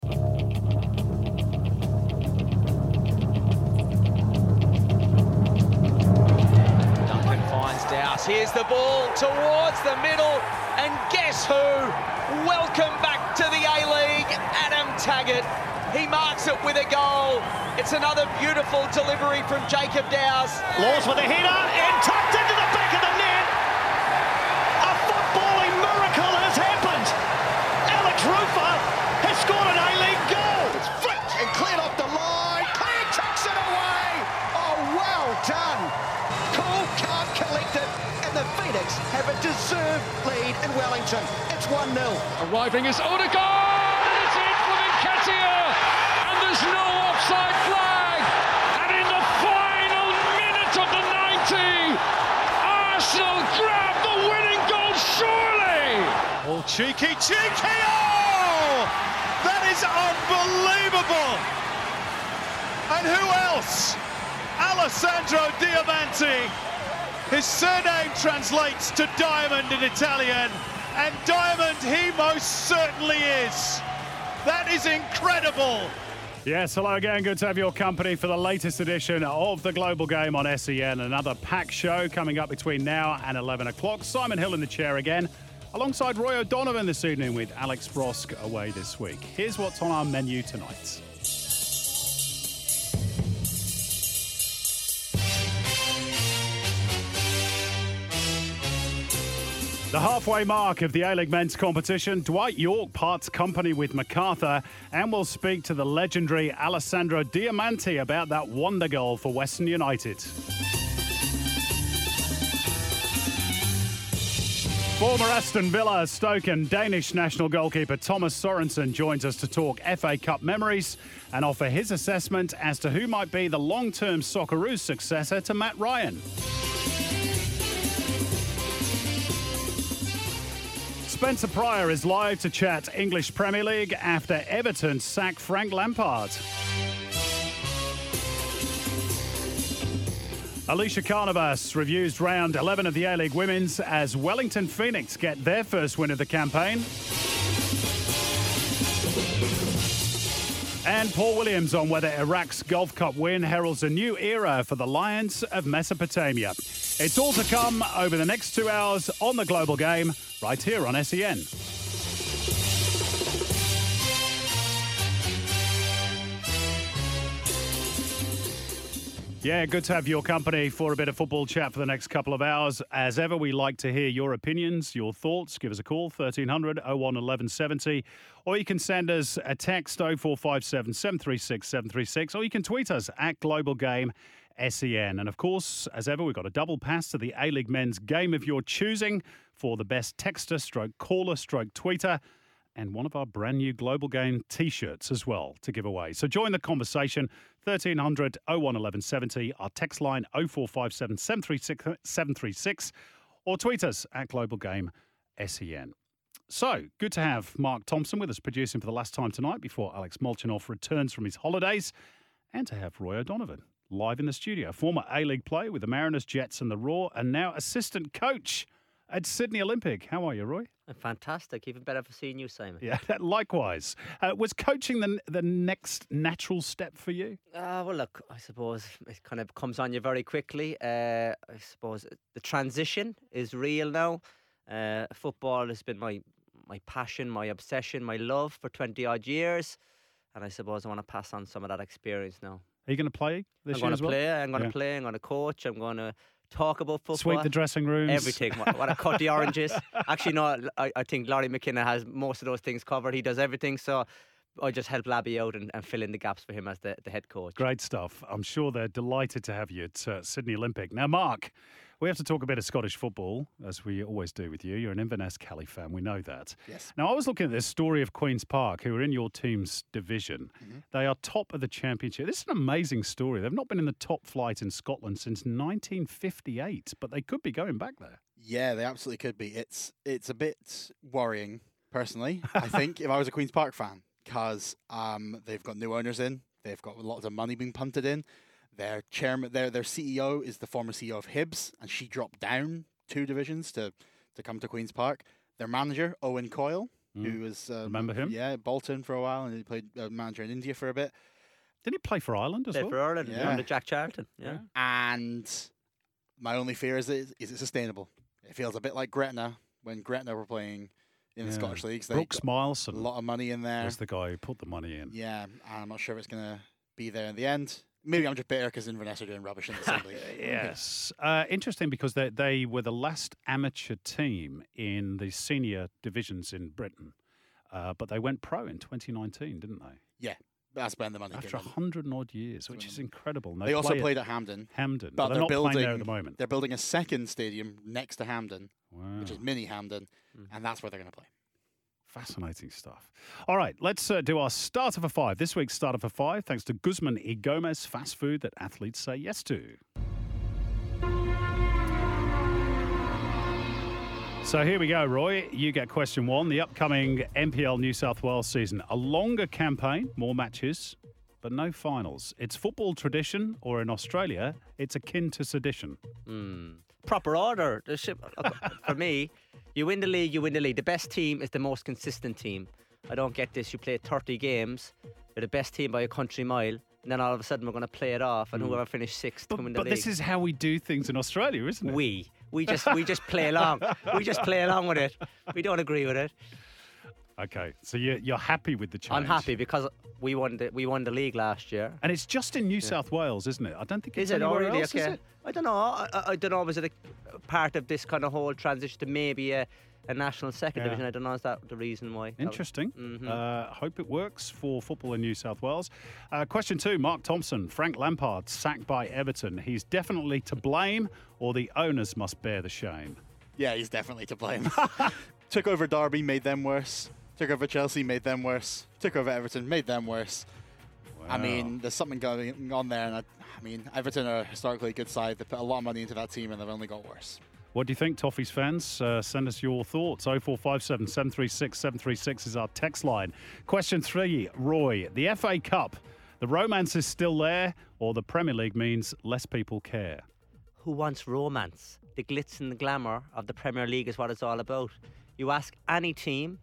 Duncan finds Dowse. Here's the ball towards the middle. And guess who? Welcome back to the A League, Adam Taggart. He marks it with a goal. It's another beautiful delivery from Jacob Dowse. Laws with a header and tucked into the Phoenix have a deserved lead in Wellington. It's 1-0. Arriving is Odegaard, and it's in for Nketiah, and there's no offside flag. And in the final minute of the 90, Arsenal grab the winning goal, surely. Oh, cheeky, cheeky! Oh! That is unbelievable! And who else? Alessandro Diamanti. His surname translates to diamond in Italian, and diamond he most certainly is. That is incredible. Yes, hello again. Good to have your company for the latest edition of the Global Game on SEN. Another packed show coming up between now and 11 o'clock. Simon Hill in the chair again, alongside Roy O'Donovan this evening with Alex Brosque away this week. Here's what's on our menu tonight. The halfway mark of the A-League men's competition, Dwight Yorke parts company with MacArthur and will speak to the legendary Alessandro Diamanti about that wonder goal for Western United. Former Aston Villa, Stoke and Danish national goalkeeper Thomas Sorensen joins us to talk FA Cup memories and offer his assessment as to who might be the long-term Socceroos successor to Matt Ryan. Spencer Prior is live to chat English Premier League after Everton sack Frank Lampard. Elissia Carnavas reviews round 11 of the A-League Women's as Wellington Phoenix get their first win of the campaign. And Paul Williams on whether Iraq's Gulf Cup win heralds a new era for the Lions of Mesopotamia. It's all to come over the next two hours on the Global Game, right here on SEN. Yeah, good to have your company for a bit of football chat for the next couple of hours. As ever, we like to hear your opinions, your thoughts. Give us a call, 1300 01 1170, or you can send us a text 0457 736 736, or you can tweet us at Global Game SEN. And of course, as ever, we've got a double pass to the A League men's game of your choosing for the best texter, stroke caller, stroke tweeter and one of our brand new Global Game t shirts as well to give away. So join the conversation 1300 01 1170, our text line 0457 736 736, or tweet us at Global Game SEN. So good to have Mark Thompson with us producing for the last time tonight before Alex Molchanoff returns from his holidays, and to have Roy O'Donovan live in the studio, former A League player with the Mariners, Jets, and the Raw, and now assistant coach at Sydney Olympic. How are you, Roy? I'm fantastic. Even better for seeing you, Simon. Yeah, likewise. Uh, was coaching the the next natural step for you? Uh, well, look, I suppose it kind of comes on you very quickly. Uh, I suppose the transition is real now. Uh, football has been my my passion, my obsession, my love for 20 odd years. And I suppose I want to pass on some of that experience now. Are you going to play this I'm year going as to well? play. I'm going to Yeah. play. I'm going to coach. I'm going to talk about football. Sweep the dressing rooms. Everything. What, what I cut the oranges. Actually, no. I, I think Laurie McKenna has most of those things covered. He does everything. So I just help Labby out and, and fill in the gaps for him as the, the head coach. Great stuff. I'm sure they're delighted to have you at uh, Sydney Olympic. Now, Mark, We have to talk a bit of Scottish football, as we always do with you. You're an Inverness Caley fan, we know that. Yes. Now, I was looking at this story of Queen's Park, who are in your team's division. Mm-hmm. They are top of the championship. This is an amazing story. They've not been in the top flight in Scotland since 1958, but they could be going back there. Yeah, they absolutely could be. It's it's a bit worrying, personally. I think if I was a Queens Park fan, because um, they've got new owners in, they've got lots of money being punted in. Their chairman, their their CEO is the former CEO of Hibs, and she dropped down two divisions to to come to Queens Park. Their manager Owen Coyle, who was um, Remember him? Yeah, Bolton for a while, and he played uh, manager in India for a bit. Didn't he play for Ireland as Played well? for Ireland Yeah. under Jack Charlton. Yeah. And my only fear is is, is it sustainable? It feels a bit like Gretna when Gretna were playing in the Yeah. Scottish leagues. They Brooks got Mileson a lot of money in there. was the guy who put the money in. Yeah, and I'm not sure if it's going to be there in the end. Maybe I'm just bitter because Inverness are doing rubbish in the same league. Yes. Uh, interesting because they, they were the last amateur team in the senior divisions in Britain. Uh, but they went pro in 2019, didn't they? Yeah, that's when the money After came a in. hundred and odd years, which is incredible. And They also play at played at Hampden. Hampden, but they're, they're not building playing there at the moment. They're building a second stadium next to Hampden, Wow. which is mini Hampden, Mm-hmm. and that's where they're going to play. Fascinating stuff. All right, let's uh, do our starter for five. This week's starter for five, thanks to Guzman y Gomez, fast food that athletes say yes to. So here we go, Roy. You get question one. The upcoming NPL New South Wales season. A longer campaign, more matches, but no finals. It's football tradition, or in Australia, it's akin to sedition. Mm. Proper order. For me, you win the league, you win the league. The best team is the most consistent team. I don't get this. You play 30 games, you're the best team by a country mile, and then all of a sudden we're going to play it off, and mm. whoever finished sixth But, can win the but this is how we do things in Australia, isn't it? we. We just we just play along. We just play along with it. We don't agree with it. Okay, so you're, you're happy with the change? I'm happy because we won the we won the league last year. And it's just in New South Wales, isn't it? I don't think it's Is it anywhere already? else, is okay. it? I don't know. I, I- I don't know. Was it a part of this kind of whole transition to maybe a, a national second Yeah. division? I don't know. Is that the reason why? That was- Interesting. Mhm. Uh, hope it works for football in New South Wales. Uh, question two Mark Thompson, Frank Lampard sacked by Everton. He's definitely to blame, or the owners must bear the shame. Yeah, he's definitely to blame. Took over Derby, made them worse. Took over Chelsea, made them worse. Took over Everton, made them worse. I mean, there's something going on there, and I, I mean, Everton are historically a good side. They put a lot of money into that team, and they've only got worse. What do you think, Toffees fans? Uh, send us your thoughts. 0457 736 736 is our text line. Question three Roy, the FA Cup, the romance is still there, or the Premier League means less people care? Who wants romance? The glitz and the glamour of the Premier League is what it's all about. You ask any team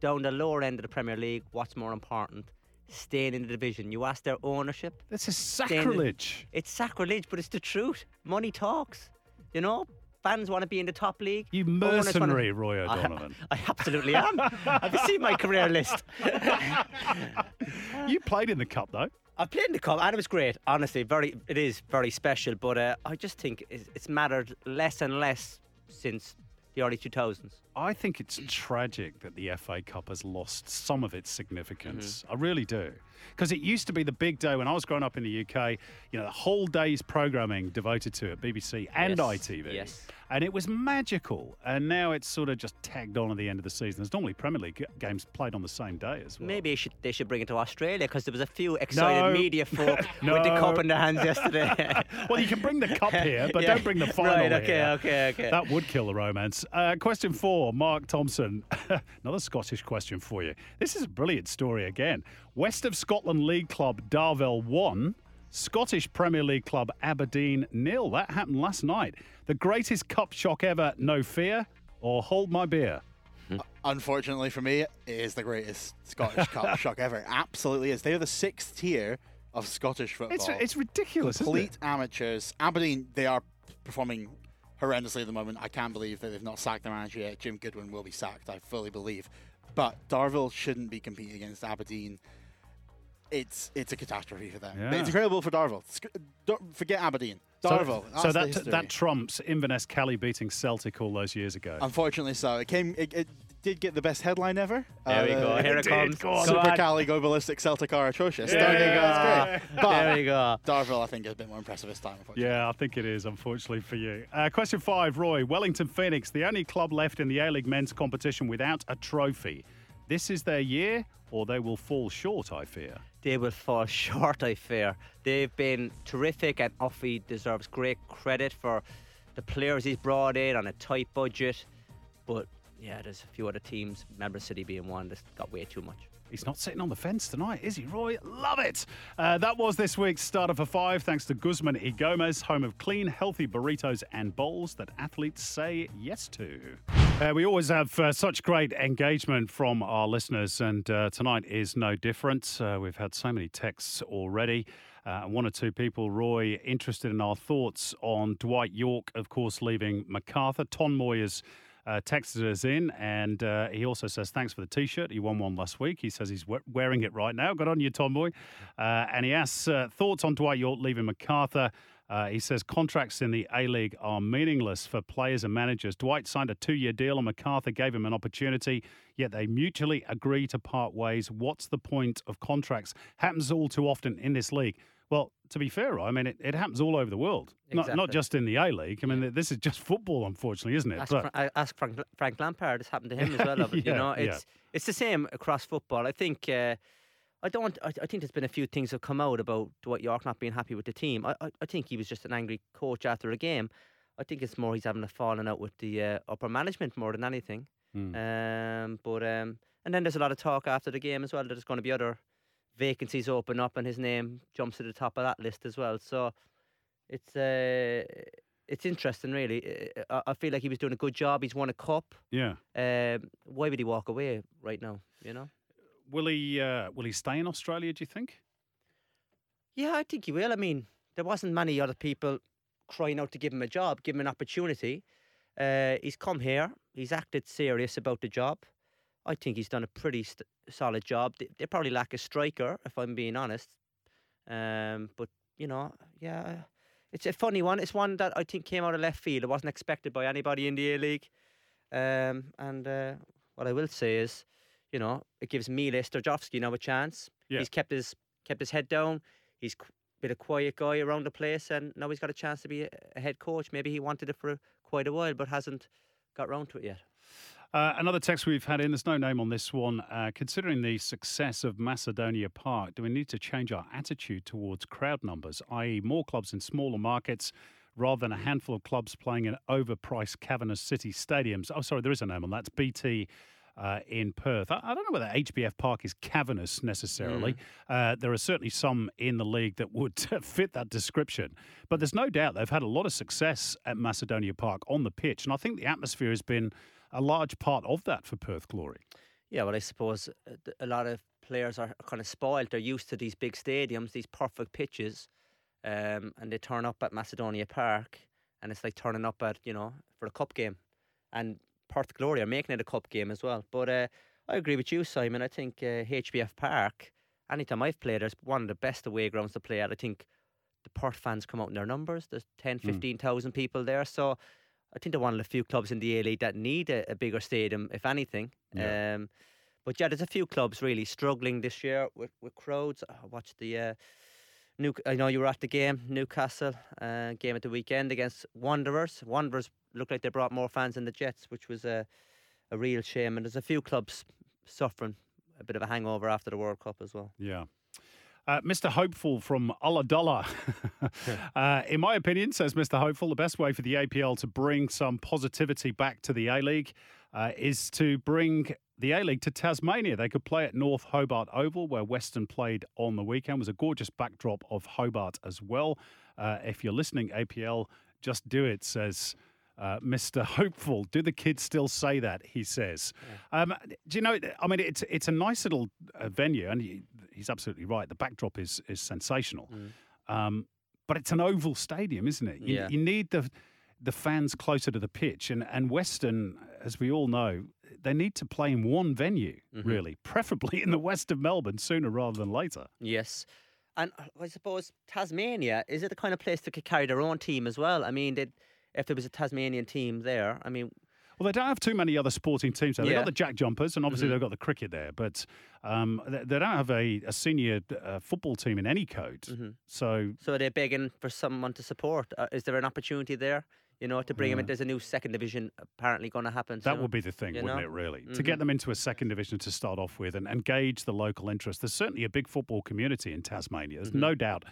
down the lower end of the Premier League what's more important. Staying in the division. You ask their ownership. This is in- sacrilege. It's sacrilege, but it's the truth. Money talks. You know, fans want to be in the top league. You mercenary, Roy I- O'Donovan. I, absolutely am. Have you seen my career list? you played in the Cup, though. I played in the cup and it was great. Honestly, very it is very special. But uh, I just think it's, it's mattered less and less since the early 2000s. I think it's tragic that the FA Cup has lost some of its significance. Mm-hmm. I really do. Because it used to be the big day when I was growing up in the UK, you know, the whole day's programming devoted to it, BBC and Yes, ITV. yes. And it was magical. And now it's sort of just tagged on at the end of the season. There's normally Premier League games played on the same day as well. Maybe they should, they should bring it to Australia because there was a few excited No. media folk with the cup in their hands yesterday. Well, you can bring the cup here, but Yeah. don't bring the final Right, okay, here. okay, okay. That would kill the romance. Uh, question four, Mark Thompson. Another Scottish question for you. This is a brilliant story again. West of Scotland League club Darvel 1, Scottish Premier League club Aberdeen nil. That happened last night. The greatest cup shock ever, no fear, or hold my beer. Uh, unfortunately for me, it is the greatest Scottish Cup shock ever. Absolutely is. They are the sixth tier of Scottish football. It's, it's ridiculous, complete it? amateurs. Aberdeen, they are performing horrendously at the moment. I can't believe that they've not sacked their manager yet. Jim Goodwin will be sacked, I fully believe. But Darvel shouldn't be competing against Aberdeen. It's it's a catastrophe for them. Yeah. it's incredible for Darvel. Sc- Don't forget Aberdeen. Darvel. So, so that's the that that trumps Inverness Caley beating Celtic all those years ago. Unfortunately, so it came. It, it did get the best headline ever. There we Uh, go. Here it did. comes. Go on. Super on. Caley Go Ballistic Celtic are atrocious. Yeah. There you go. That's great. But There we go. Darvel, I think, is a bit more impressive this time. Yeah, I think it is, unfortunately for you. Uh, question five, Roy. Wellington Phoenix, the only club left in the A League men's competition without a trophy. This is their year, or they will fall short, I fear. They will fall short, I fear. They've been terrific, and Offie deserves great credit for the players he's brought in on a tight budget. But yeah, there's a few other teams, Melbourne City being one, that's got way too much. He's not sitting on the fence tonight, is he, Roy? Love it. Uh, that was this week's starter for five, thanks to Guzman y Gomez, home of clean, healthy burritos and bowls that athletes say yes to. Uh, we always have uh, such great engagement from our listeners, and uh, tonight is no different. Uh, we've had so many texts already. Uh, one or two people, Roy, interested in our thoughts on Dwight Yorke, of course, leaving MacArthur. Ton Moyers uh, texted us in, and uh, he also says thanks for the T-shirt. He won one last week. He says he's we- wearing it right now. Good on you, Tomboy. Uh, and he asks uh, thoughts on Dwight Yorke leaving MacArthur. Uh, he says contracts in the A League are meaningless for players and managers. Dwight signed a two-year deal, and MacArthur gave him an opportunity. Yet they mutually agree to part ways. What's the point of contracts? Happens all too often in this league. Well, to be fair, I mean, it, it happens all over the world, not, not just in the A League. I mean, this is just football, unfortunately, isn't it? Ask, But- Fra- I- ask Frank, Frank Lampard. It's happened to him as well. Yeah, you know, yeah. it's it's the same across football. I think. Uh, I don't. I, I think there's been a few things that have come out about Dwight Yorke not being happy with the team. I, I, I think he was just an angry coach after a game. I think it's more he's having a falling out with the uh, upper management more than anything. Hmm. Um, but um, and then there's a lot of talk after the game as well that there's going to be other vacancies open up, and his name jumps to the top of that list as well. So it's uh, it's interesting, really. I, I feel like he was doing a good job. He's won a cup. yeah. Um, why would he walk away right now? You know. Will he uh, will he stay in Australia? Do you think? Yeah, I think he will. I mean, there wasn't many other people crying out to give him a job, give him an opportunity. Uh, he's come here. He's acted serious about the job. I think he's done a pretty st- solid job. They, they probably lack a striker, if I'm being honest. Um, but you know, yeah, it's a funny one. It's one that I think came out of left field. It wasn't expected by anybody in the A League. Um, and uh, what I will say is, you know, it gives Mile Sterjovski now a chance. Yeah. He's kept his kept his head down. He's qu- been a quiet guy around the place, and now he's got a chance to be a, a head coach. Maybe he wanted it for quite a while, but hasn't got round to it yet. Uh, another text we've had in. There's no name on this one. Uh, considering the success of Macedonia Park, do we need to change our attitude towards crowd numbers, i.e., more clubs in smaller markets? Rather than a handful of clubs playing in overpriced cavernous city stadiums. Oh, sorry, there is a name on that. It's BT uh, in Perth. I, I don't know whether HBF Park is cavernous necessarily. Uh, there are certainly some in the league that would fit that description. But there's no doubt they've had a lot of success at Macedonia Park on the pitch. And I think the atmosphere has been a large part of that for Perth Glory. Yeah, well, I suppose uh, a lot of players are kind of spoiled. They're used to these big stadiums, these perfect pitches, um, and they turn up at Macedonia Park, and it's like turning up at you know for a cup game, and Perth Glory are making it a cup game as well. But uh, I agree with you, Simon. I think uh, HBF Park. Anytime I've played, it's one of the best away grounds to play at. I think the Perth fans come out in their numbers. There's 10, 15,000 people there, so. I think they're one of the few clubs in the A League that need a, a bigger stadium, if anything. Yeah. Um, but yeah, there's a few clubs really struggling this year with, with crowds. I watched the uh, New. I know you were at the game, Newcastle uh, game at the weekend against Wanderers. Wanderers looked like they brought more fans than the Jets, which was a a real shame. And there's a few clubs suffering a bit of a hangover after the World Cup as well. Yeah. Uh, Mr. Hopeful from Ulladulla. uh, in my opinion, says Mr. Hopeful, the best way for the APL to bring some positivity back to the A League uh, is to bring the A League to Tasmania. They could play at North Hobart Oval, where Western played on the weekend. It was a gorgeous backdrop of Hobart as well. Uh, if you're listening, APL, just do it, says. Uh, Mr. Hopeful, do the kids still say that? He says. Um, do you know? I mean, it's it's a nice little uh, venue, and he, he's absolutely right. The backdrop is is sensational, um, but it's an oval stadium, isn't it? You, Yeah. you need the the fans closer to the pitch, and and Western, as we all know, they need to play in one venue, really, preferably in the west of Melbourne, sooner rather than later. Yes. And uh, I suppose Tasmania, is it the kind of place that could carry their own team as well? I mean, they'd- if there was a Tasmanian team there, I mean, Well, they don't have too many other sporting teams. They've Yeah. got the Jack Jumpers, and obviously Mhm. they've got the cricket there, but um, they, they don't have a, a senior uh, football team in any code. Mhm. So So they're begging for someone to support. Uh, is there an opportunity there? You know, to bring them in. There's a new second division apparently going to happen. that soon, would be the thing, wouldn't know? it, really? To get Mhm. them into a second division to start off with and, engage the local interest. There's certainly a big football community in Tasmania. There's Mm-hmm. no doubt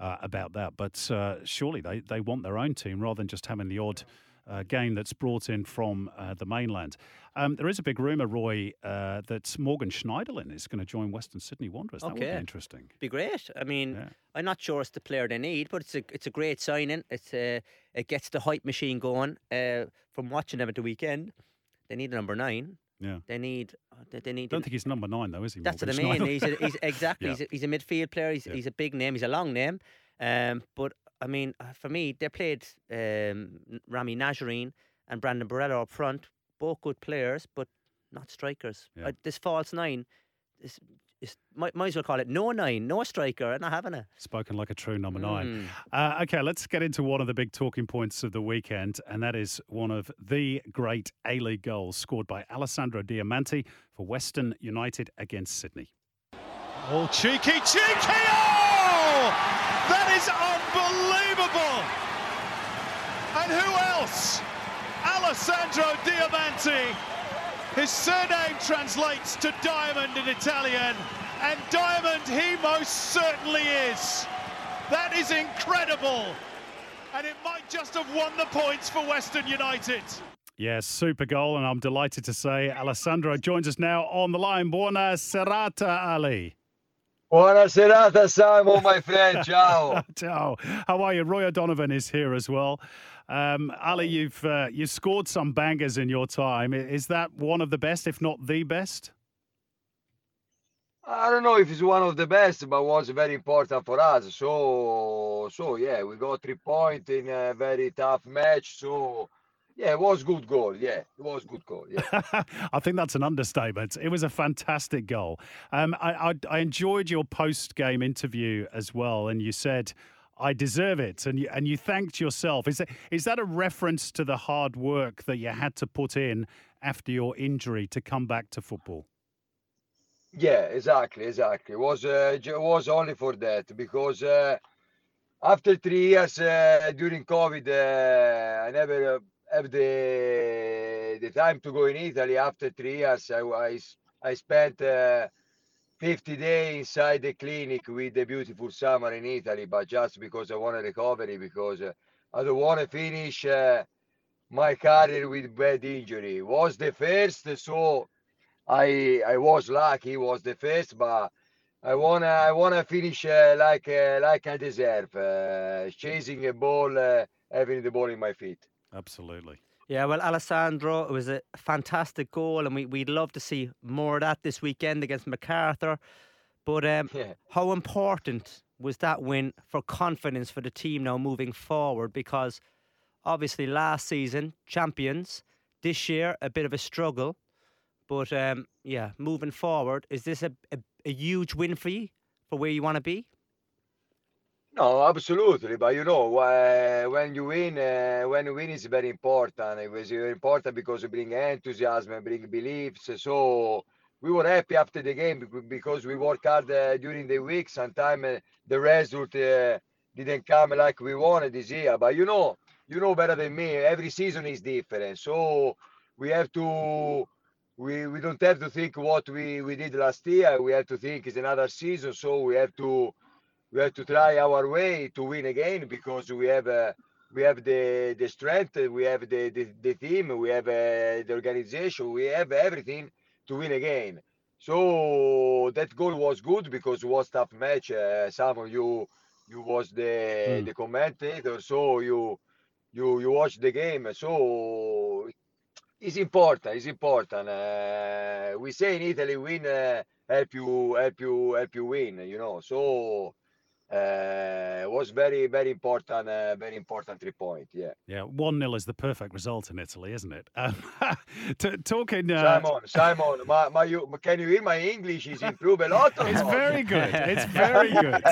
uh, about that. But uh, surely they, they want their own team rather than just having the odd uh, game that's brought in from uh, the mainland. Um, there is a big rumour, Roy, uh, that Morgan Schneiderlin is going to join Western Sydney Wanderers. That would be Okay. interesting. Be great. I mean, Yeah. I'm not sure it's the player they need, but it's a it's a great signing. It's a it gets the hype machine going. Uh, from watching them at the weekend, they need a number nine. Yeah. They need uh, they, need. don't think he's number nine, though, is he? That's what I mean. He's, a, he's exactly. Yeah. He's, a, he's a midfield player. He's, Yeah. he's a big name. He's a long name. Um, but I mean, uh, for me, they played um, Ramy Najjarine and Brandon Borrello up front. Both good players, but not strikers. Yeah. Uh, this false nine, is, is might, might as well call it no nine, no striker. And I'm not having it. Spoken like a true number nine. Mm. Uh, okay, let's get into one of the big talking points of the weekend, and that is one of the great A League goals scored by Alessandro Diamanti for Western United against Sydney. Oh, cheeky, cheeky! Oh! That is unbelievable! And who else? Alessandro Diamanti. His surname translates to diamond in Italian, and diamond he most certainly is. That is incredible. And it might just have won the points for Western United. Yes, super goal, and I'm delighted to say Alessandro joins us now on the line. Buona serata, Ali. Buona serata, Simon, my friend. Ciao. Ciao. How are you? Roy O'Donovan is here as well. Um, Ali, you've uh, you've scored some bangers in your time. Is that one of the best, if not the best? I don't know if it's one of the best, but was very important for us. So, so yeah, we got three points in a very tough match. So, yeah, it was good goal. Yeah, it was good goal. Yeah. I think that's an understatement. It was a fantastic goal. Um, I, I, I enjoyed your post game interview as well, and you said, "I deserve it," and you, and you thanked yourself. Is that is that a reference to the hard work that you had to put in after your injury to come back to football? Yeah, exactly, exactly. It was uh, ju- was only for that because uh, after three years uh, during COVID, uh, I never uh, have the the time to go in Italy. After three years, I I spent uh, 50 days inside the clinic with the beautiful summer in Italy, but just because I want a recovery, because uh, I don't want to finish uh, my career with bad injury. Was the first, so. I I was lucky, was the first, but I wanna I wanna finish uh, like uh, like I deserve, uh, chasing a ball, having the ball in my feet. Absolutely. Yeah, well, Alessandro, it was a fantastic goal, and we, we'd love to see more of that this weekend against MacArthur. But um, Yeah. how important was that win for confidence for the team now moving forward? Because obviously, last season, champions, this year, a bit of a struggle. But um, yeah, moving forward, is this a, a, a huge win for you for where you want to be? No, absolutely. But you know, when you win, uh, when you win is very important. It was very important because you bring enthusiasm, and bring beliefs. So we were happy after the game because we worked hard uh, during the week. Sometimes the result didn't come like we wanted this year. But you know, you know better than me. Every season is different. So we have to. We, we don't have to think what we, we did last year. We have to think it's another season. So we have to we have to try our way to win again because we have uh, we have the the strength, we have the the, the team, we have uh, the organization, we have everything to win again. So that goal was good because it was tough match. Uh, some of you you was the Mm. the commentator, so you you you watch the game. So it's important. It's important. Uh, we say in Italy, win uh, help you help you help you win. You know. So uh, was very very important uh, very important three point yeah Yeah, 1 0 is the perfect result in Italy, isn't it? Um, t- talking. Uh, simon simon my, my, you, can you hear my english is improved a lot It's not? very good. It's very good.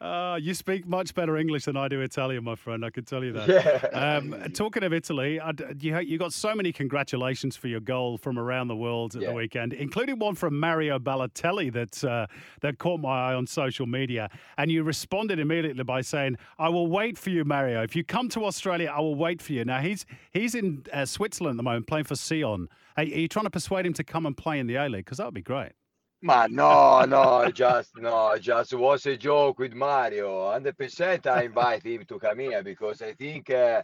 Uh, you speak much better English than I do Italian, my friend. I can tell you that. Yeah. Um, talking of Italy, I d- you, you got so many congratulations for your goal from around the world at Yeah. the weekend, including one from Mario Balotelli that uh, that caught my eye on social media. And you responded immediately by saying, "I will wait for you, Mario. If you come to Australia, I will wait for you." Now he's he's in uh, Switzerland at the moment playing for Sion. Are, are you trying to persuade him to come and play in the A League? Because that would be great. Ma no, no, just no, just was a joke with Mario. Hundred percent, I invite him to come here because I think uh,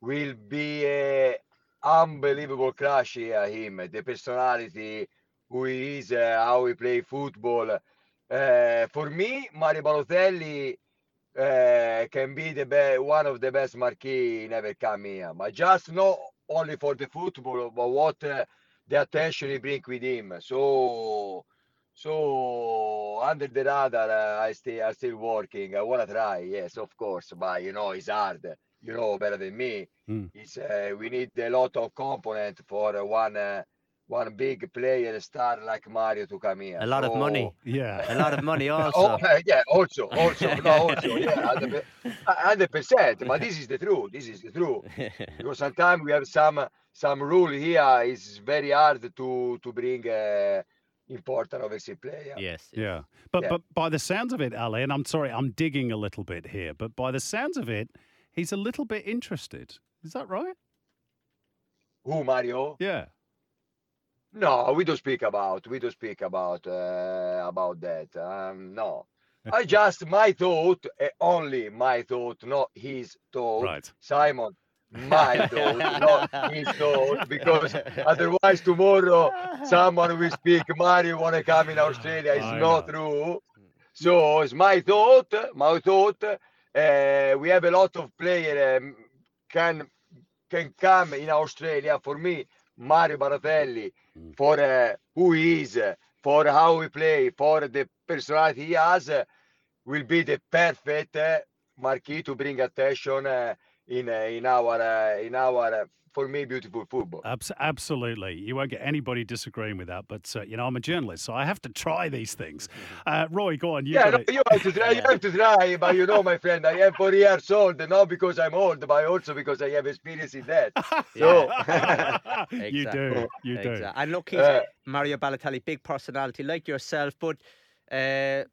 will be a unbelievable crush here. Him, the personality, who he is, uh, how he play football. Uh, for me, Mario Balotelli uh, can be the be- one of the best marquee never come here. But just not only for the football, but what uh, the attention he bring with him. So. So under the radar, uh, I stay, I still working. I wanna try, yes, of course, but you know it's hard. You know better than me. Mm. It's uh, we need a lot of component for one uh, one big player a star like Mario to come here. A lot of money. Yeah. A lot of money Oh, also. uh, yeah, also, also, no, also, yeah, hundred per- hundred percent. But this is the truth. This is the truth. Because sometimes we have some some rule here. It's very hard to to bring uh, important overseas player. yes. Yeah. But Yeah. but by the sounds of it, Ali, and I'm sorry, I'm digging a little bit here, but by the sounds of it, he's a little bit interested. Is that right? Who Mario? Yeah. No, we don't speak about. We don't speak about uh, about that. Um, no, I just my thought, uh, only my thought, not his thought. Right. Simon, my thought, not his thought, because otherwise tomorrow someone will speak. Mario wanna come in Australia. It's I not know. true. So it's my thought. My thought. Uh, we have a lot of players um, can can come in Australia. For me, Mario Balotelli, for uh, who he is, for how he play, for the personality he has, will be the perfect uh, marquee to bring attention uh, in uh, in our uh, in our for me beautiful football. Abs- absolutely. You won't get anybody disagreeing with that. But, uh, you know, I'm a journalist, so I have to try these things. Uh, Roy, go on. You yeah, got no, you have to try. You have to try, but you know, my friend, I am 40 years old, not because I'm old, but also because I have experience in that. So, you do. You do. Exact- And look, he's Uh, Mario Balotelli, big personality like yourself, but uh,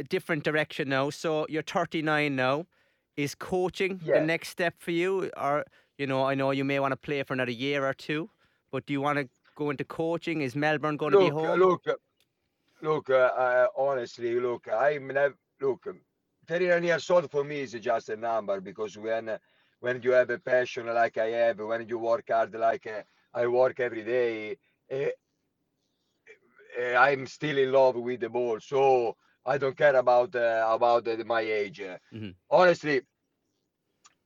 a different direction now. So you're 39 now. Is coaching Yeah. the next step for you, or you know, I know you may want to play for another year or two, but do you want to go into coaching? Is Melbourne going to be home? look, look. Uh, uh, honestly, look, I'm never look. 39 years old for me is just a number because when when you have a passion like I have, when you work hard like uh, I work every day, uh, uh, I'm still in love with the ball. So I don't care about uh, about uh, my age. Mhm. Honestly,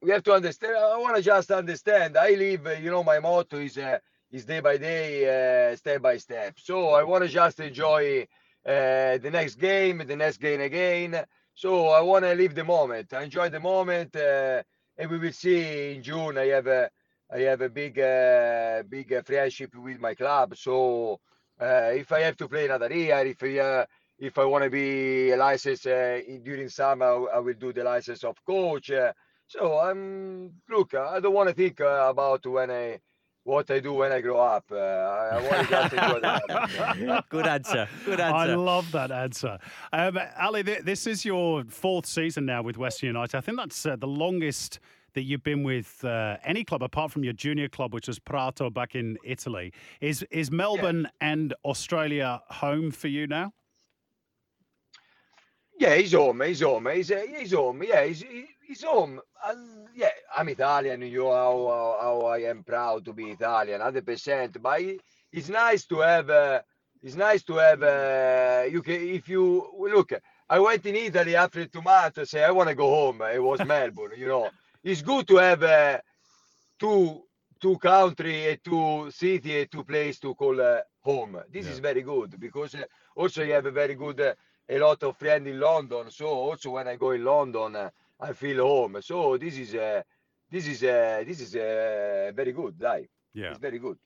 we have to understand. I want to just understand. I live. uh, You know, my motto is. Uh, is day by day, uh, step by step. So I want to just enjoy uh, the next game, the next game again. So I want to live the moment, I enjoy the moment, uh, and we will see in June. I have a, I have a big, uh, big uh, friendship with my club. So if I have to play another year, if I, uh, if I want to be a license during summer, I will do the license of coach. So I'm look. I don't want to think uh, about when I what I do when I grow up. Uh, I, I want to just enjoy. Good answer. Good answer. I love that answer. Um, Ali, th- this is your fourth season now with Western United. I think that's uh, the longest that you've been with uh, any club apart from your junior club, which was Prato back in Italy. Is is Melbourne and Australia home for you now? Yeah, he's home. He's home. He's, uh, he's home. Yeah, he's, he- home. Yeah, I'm Italian. You know how, how, how I am proud to be Italian, hundred percent. But it's nice to have. Uh, it's nice to have. Uh, you can if you look. I went in Italy after tomato. Say I want to go home. It was Melbourne. You know, it's good to have uh, two two country, and two city, and two place to call uh, home. This Yeah. is very good because uh, also you have a very good. Uh, a lot of friends in London. So also when I go in London, I feel home. So this is a, this is a, this is a very good life. Yeah. It's very good.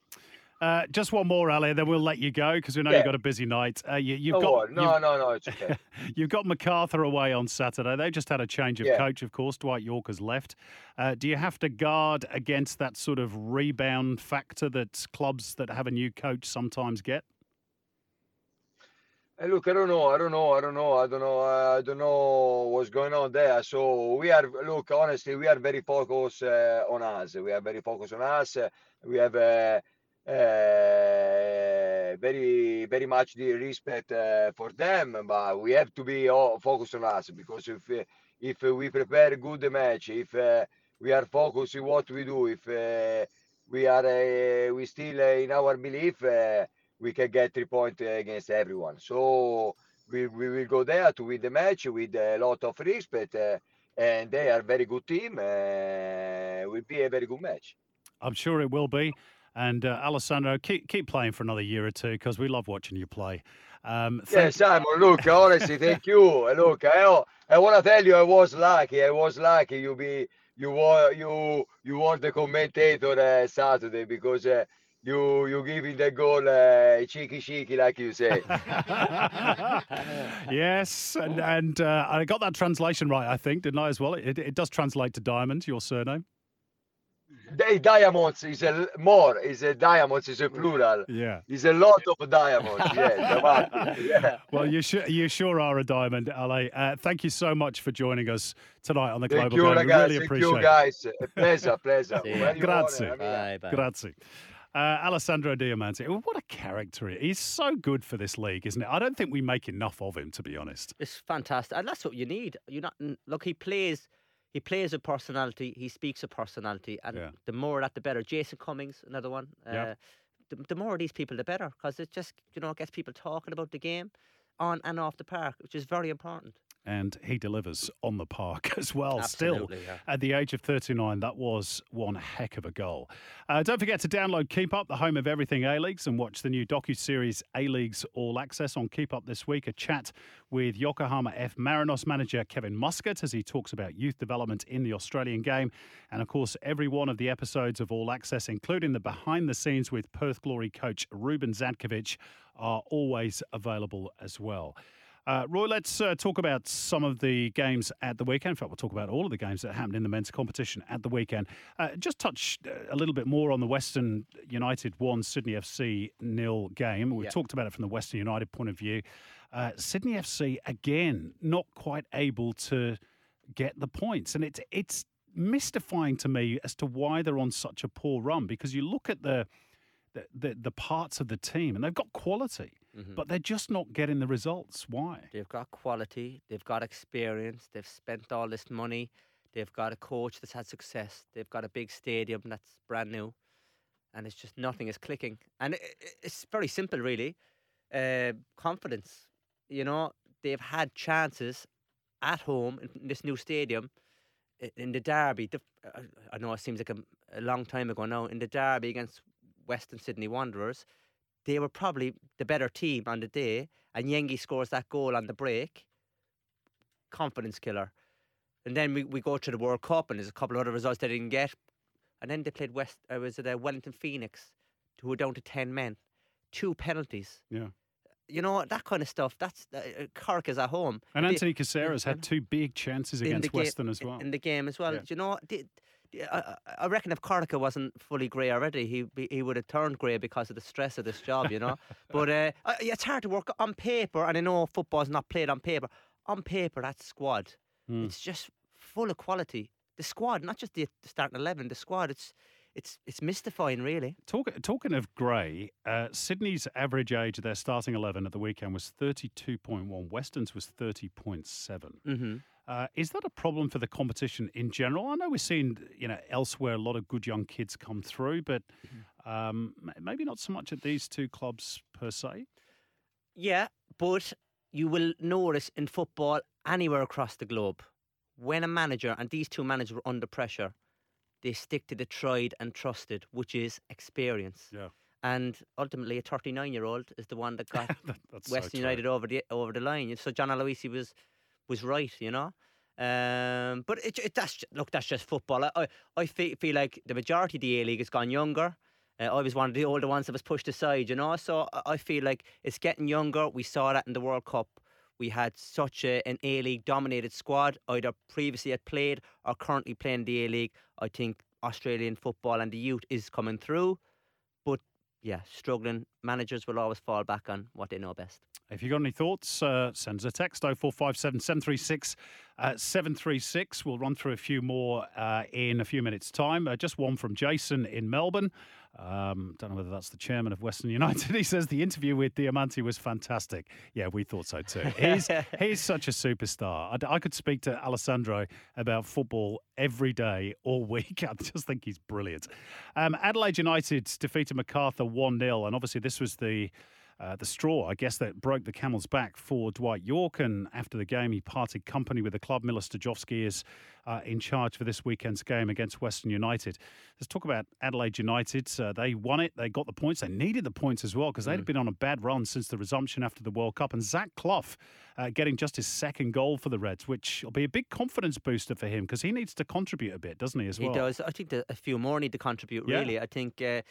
Uh, just one more, Ali, then we'll let you go because we know Yeah. you've got a busy night. Uh, you, you've No got worry. No, no, no, it's okay. You've got MacArthur away on Saturday. They just had a change of Yeah. coach, of course. Dwight Yorke has left. Uh, do you have to guard against that sort of rebound factor that clubs that have a new coach sometimes get? Hey, look, I don't know. I don't know. I don't know. I don't know. I don't know what's going on there. So we are, look, honestly, we are very focused uh, on us. We are very focused on us. We have uh, uh, very, very much the respect uh, for them, but we have to be focused on us because if if we prepare a good match, if uh, we are focused in what we do, if uh, we are we still in our belief. We can get three points against everyone. So we, we will go there to win the match with a lot of respect. Uh, and they are a very good team. Uh, will be a very good match. I'm sure it will be. And uh, Alessandro, keep keep playing for another year or two because we love watching you play. Um, Yeah, thank- Simon. Look, honestly, thank you. Look, I I want to tell you, I was lucky. I was lucky. You be you were you you were the commentator uh, Saturday because uh, you you giving the goal uh, cheeky cheeky like you say. yes, and, and uh, I got that translation right, I think, didn't I, as well? It, it does translate to diamond, your surname. They diamonds is a l- more is a diamonds is a plural. Yeah. Is a lot of diamonds. Yeah, yeah. Well, you sure, you sure are a diamond, Ale. Uh, thank you so much for joining us tonight on the Thank Global you, Game. We ragazzi. really Thank appreciate you, guys. A pleasure, pleasure. See ya. When you Grazie. want, I mean, Bye, bye. Grazie. Uh, Alessandro Diamanti, well, what a character he is. He's so good for this league, isn't it? I don't think we make enough of him, to be honest. It's fantastic, and that's what you need. You not look. He plays. He plays a personality. He speaks a personality, and Yeah. the more that, the better. Jason Cummings, another one. Yeah. Uh, the, the more of these people, the better, because it just you know gets people talking about the game, on and off the park, which is very important. And he delivers on the park as well. Absolutely, Still, yeah. at the age of 39, that was one heck of a goal. Uh, don't forget to download Keep Up, the home of everything A Leagues, and watch the new docu-series A Leagues All Access on Keep Up this week. A chat with Yokohama F Marinos manager Kevin Muscat as he talks about youth development in the Australian game, and of course, every one of the episodes of All Access, including the behind the scenes with Perth Glory coach Ruben Zadkovic, are always available as well. Uh, Roy, let's uh, talk about some of the games at the weekend. In fact, we'll talk about all of the games that happened in the men's competition at the weekend. Uh, just touch uh, a little bit more on the Western United 1 Sydney FC nil game. We've Yeah. talked about it from the Western United point of view. Uh, Sydney FC, again, not quite able to get the points. And it's, it's mystifying to me as to why they're on such a poor run because you look at the, the, the, the parts of the team and they've got quality Mhm. but they're just not getting the results. Why? They've got quality. They've got experience. They've spent all this money. They've got a coach that's had success. They've got a big stadium that's brand new, and it's just nothing is clicking. And it's very simple, really. Uh, confidence. You know, they've had chances at home in this new stadium. In the derby, I- I know it seems like a, a long time ago now. In the derby against Western Sydney Wanderers, they were probably the better team on the day, and Yengi scores that goal on the break. Confidence killer. And then we, we go to the World Cup, and there's a couple of other results they didn't get. And then they played West, uh, was it uh, Wellington Phoenix, who were down to 10 men, two penalties. Yeah. You know, that kind of stuff. That's uh, uh, Cork is at home. And Anthony Caceres had two big chances against ga- Western as well. In the game as well. Yeah. Do you know, the- the- I, I- reckon if Corica wasn't fully grey already, he he would have turned grey because of the stress of this job, you know. but uh, it's hard to work on paper, and I know football's not played on paper. On paper, that squad, Hmm. it's just full of quality. The squad, not just the, starting eleven, the squad. It's it's it's mystifying, really. Talk, talking of grey, uh, Sydney's average age of their starting 11 at the weekend was 32.1. Western's was 30.7. Mm-hmm. Uh, is that a problem for the competition in general? I know we're seeing, you know, elsewhere a lot of good young kids come through, but Mm-hmm. um, maybe not so much at these two clubs per se. Yeah, but you will notice in football anywhere across the globe, when a manager and these two managers were under pressure, they stick to the tried and trusted, which is experience. Yeah. and ultimately a 39 year old is the one that got That- that's so Western. United over the over the line. So John Aloisi was was right, you know. Um, but it, it that's look, that's just football. I I, feel, feel like the majority of the A League has gone younger. Uh, I was one of the older ones that was pushed aside, you know. So I- I feel like it's getting younger. We saw that in the World Cup. We had such a, an A League dominated squad, either previously had played or currently playing the A League. I think Australian football and the youth is coming through, but yeah, struggling managers will always fall back on what they know best. If you've got any thoughts, uh, send us a text 0457 736 uh, 736. We'll run through a few more uh, in a few minutes' time. Uh, just one from Jason in Melbourne. Um, don't know whether that's the chairman of Western United. He says the interview with Diamanti was fantastic. Yeah, we thought so too. He's, he's such a superstar. I could speak to Alessandro about football every day, all week. I just think he's brilliant. Um, Adelaide United defeated Macarthur 1 0, and obviously this was the uh, the straw, I guess, that broke the camel's back for Dwight Yorke. And after the game, he parted company with the club. Mile Sterjovski is uh, in charge for this weekend's game against Western United. Let's talk about Adelaide United. Uh, they won it. They got the points. They needed the points as well because they'd been on a bad run since the resumption after the World Cup. And Zach Clough uh, getting just his second goal for the Reds, which will be a big confidence booster for him because he needs to contribute a bit, doesn't he, as well? He does. I think a few more need to contribute. Yeah. Really, I think uh,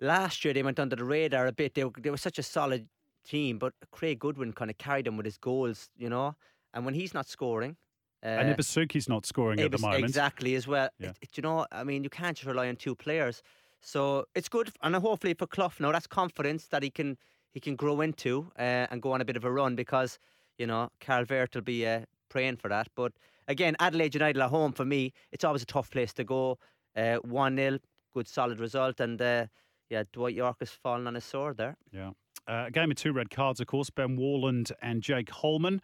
last year they went under the radar a bit. They were, they were such a solid team, but Craig Goodwin kind of carried them with his goals, you know. And when he's not scoring, uh, And Ibusuki's not scoring at the moment. Exactly as well. Yeah. It- it- you know, I mean, you can't just rely on two players. So it's good, and hopefully for Clough now, that's confidence that he can he can grow into uh, and go on a bit of a run because you know Carl Veart will be uh, praying for that. But again, Adelaide United at home for me, it's always a tough place to go. Uh, One 0 good solid result, and uh, yeah, Dwight Yorke has fallen on his sword there. Yeah. Uh, a game of two red cards, of course. Ben Warland and Jake Hollman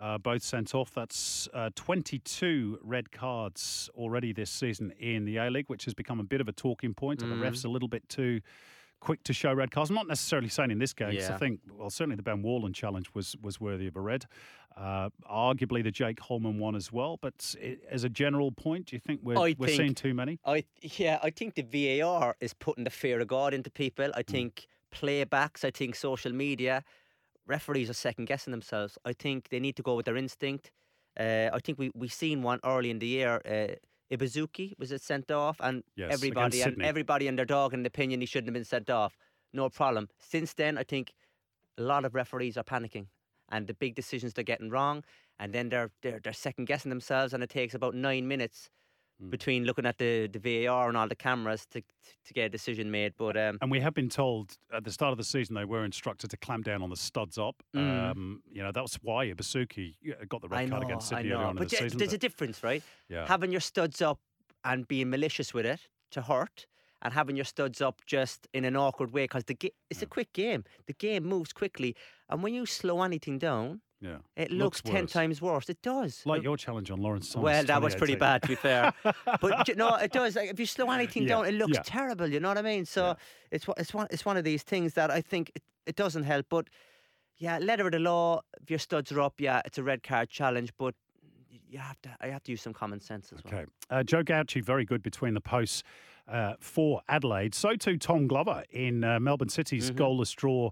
uh, both sent off. That's uh, 22 red cards already this season in the A League, which has become a bit of a talking point. Are the refs a little bit too quick to show red cards? I'm not necessarily saying in this game, 'cause I Yeah. think, well, certainly the Ben Warland challenge was, was worthy of a red. Uh, arguably the Jake Hollman one as well. But i as a general point, do you think we're, I we're think- seeing too many? I yeah, I think the VAR is putting the fear of God into people. I think playbacks, I think social media, referees are second guessing themselves. I think they need to go with their instinct. Uh, I think we we seen one early in the year. Uh, Ibusuki was it sent off, and Yes, everybody and everybody and their dog in the opinion he shouldn't have been sent off. No problem. Since then, I think a lot of referees are panicking, and the big decisions they're getting wrong, and then they're they're they're second guessing themselves, and it takes about nine minutes Hmm. between looking at the, the VAR and all the cameras to to get a decision made. But um, And we have been told at the start of the season they were instructed to clamp down on the studs up. Mm. Um, you know, that was why Ibusuki got the red I know, card against know. earlier on in but the yeah, season. there's a difference, right? yeah. Having your studs up and being malicious with it to hurt, and having your studs up just in an awkward way because the ga- it's a quick game. The game moves quickly, and when you slow anything down, yeah. it looks, ten worse. times worse. It does. Like your challenge on Lawrence Thomas. well, that was pretty bad, to be fair. but you know, it does. Like, if you slow anything Yeah, down, it looks yeah. terrible. You know what I mean? So Yeah. it's one- it's one it's one of these things that I think it, it doesn't help. But yeah, letter of the law. If your studs are up, yeah, it's a red card challenge. But you have to I have to use some common sense as well. Okay. Uh, Joe Gauci, very good between the posts uh, for Adelaide. So too Tom Glover in uh, Melbourne City's Mm-hmm. goalless draw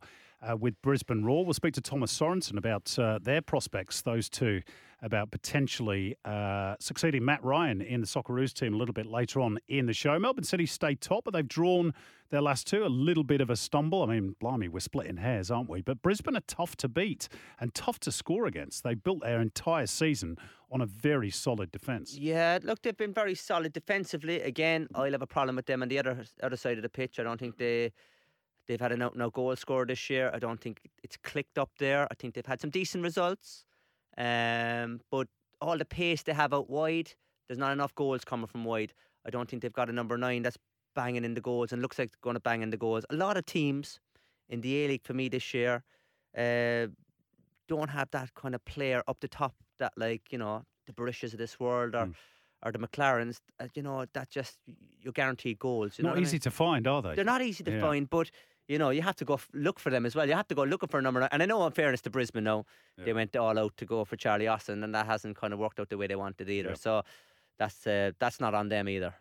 uh, with Brisbane Roar. We'll speak to Thomas Sorensen about uh, their prospects, those two, about potentially uh, succeeding Matt Ryan in the Socceroos team a little bit later on in the show. Melbourne City stayed top, but they've drawn their last two. A little bit of a stumble. I mean, blimey, we're splitting hairs, aren't we? But Brisbane are tough to beat and tough to score against. They built their entire season on a very solid defence. Yeah, look, they've been very solid defensively. Again, I'll have a problem with them on the other other side of the pitch. I don't think they they've had an out and out goal scorer this year. I don't think it's clicked up there. I think they've had some decent results, um, but all the pace they have out wide, there's not enough goals coming from wide. I don't think they've got a number nine that's banging in the goals and looks like they're going to bang in the goals. A lot of teams in the A League for me this year uh, don't have that kind of player up the top that like you know the Berishas of this world or Mm. or the Maclarens. Uh, you know that just you're guaranteed goals. You know Not what I easy mean? to find, are they? They're not easy to Yeah. find, but you know you have to go f- look for them as well. You have to go looking for a number. nine. And I know, in fairness to Brisbane, now Yeah. they went all out to go for Charlie Austin, and that hasn't kind of worked out the way they wanted either. Yep. So that's uh, that's not on them either.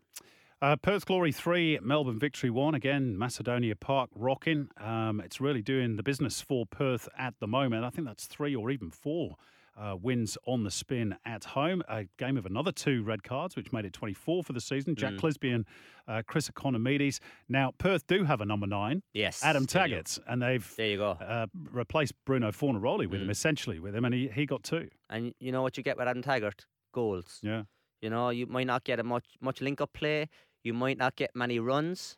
Uh, Perth Glory 3, Melbourne Victory 1. Again, Macedonia Park rocking. Um, it's really doing the business for Perth at the moment. I think that's three or even four uh, wins on the spin at home. A game of another two red cards, which made it 24 for the season. Jack Mm. Clisby and uh, Chris Economides. Now, Perth do have a number nine, Yes. Adam. Taggart, and they've There you go. uh, replaced Bruno Fornaroli with him, Mm. essentially, with him, and he, he got two. And you know what you get with Adam Taggart? Goals. Yeah. You know, you might not get a much much link up play. You might not get many runs,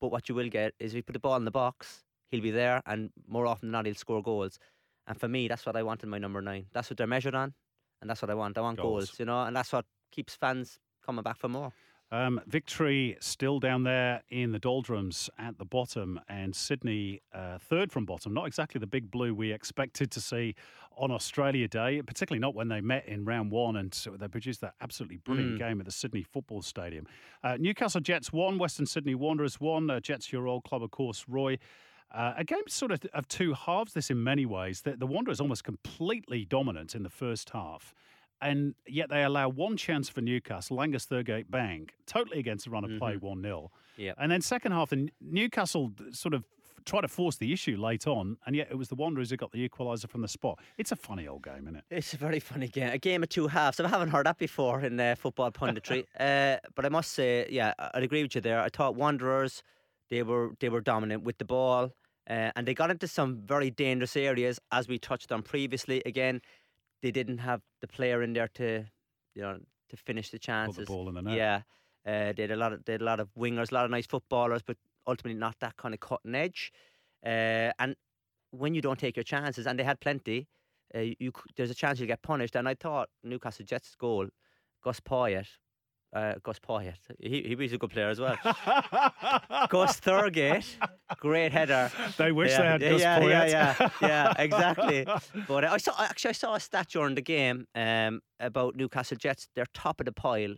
but what you will get is if you put the ball in the box, he'll be there, and more often than not, he'll score goals. And for me, that's what I want in my number nine. That's what they're measured on, and that's what I want. I want Goals. goals, you know, and that's what keeps fans coming back for more. Um, victory still down there in the doldrums at the bottom, and Sydney uh, third from bottom. Not exactly the big blue we expected to see on Australia Day, particularly not when they met in round one and so they produced that absolutely brilliant Mm. game at the Sydney Football Stadium. Uh, Newcastle Jets won, Western Sydney Wanderers won. Uh, Jets, your old club, of course, Roy. Uh, a game sort of of two halves. This in many ways. The, the Wanderers almost completely dominant in the first half, and yet they allow one chance for Newcastle. Angus Thurgate bang, totally against the run of play, one 0 Yeah. And then second half, the Newcastle sort of try to force the issue late on, and yet it was the Wanderers who got the equaliser from the spot. It's a funny old game, isn't it? It's a very funny game. A game of two halves. I haven't heard that before in uh, football punditry. uh, but I must say, yeah, I- I'd agree with you there. I thought Wanderers, they were they were dominant with the ball, uh, and they got into some very dangerous areas as we touched on previously. Again, they didn't have the player in there to, you know, to finish the chances. Put the ball in the net. Yeah, uh, they had a lot of they had a lot of wingers, a lot of nice footballers, but ultimately not that kind of cutting edge. Uh, and when you don't take your chances, and they had plenty, uh, you there's a chance you'll get punished. And I thought Newcastle Jets goal, Gus Poyet, uh, Gus Poyet, he he was a good player as well. Gus Thurgate, great header. They wish yeah, they had yeah, Gus yeah, Poyet. Yeah, yeah, yeah, exactly. But uh, I saw actually I saw a stat during the game um, about Newcastle Jets. They're top of the pile,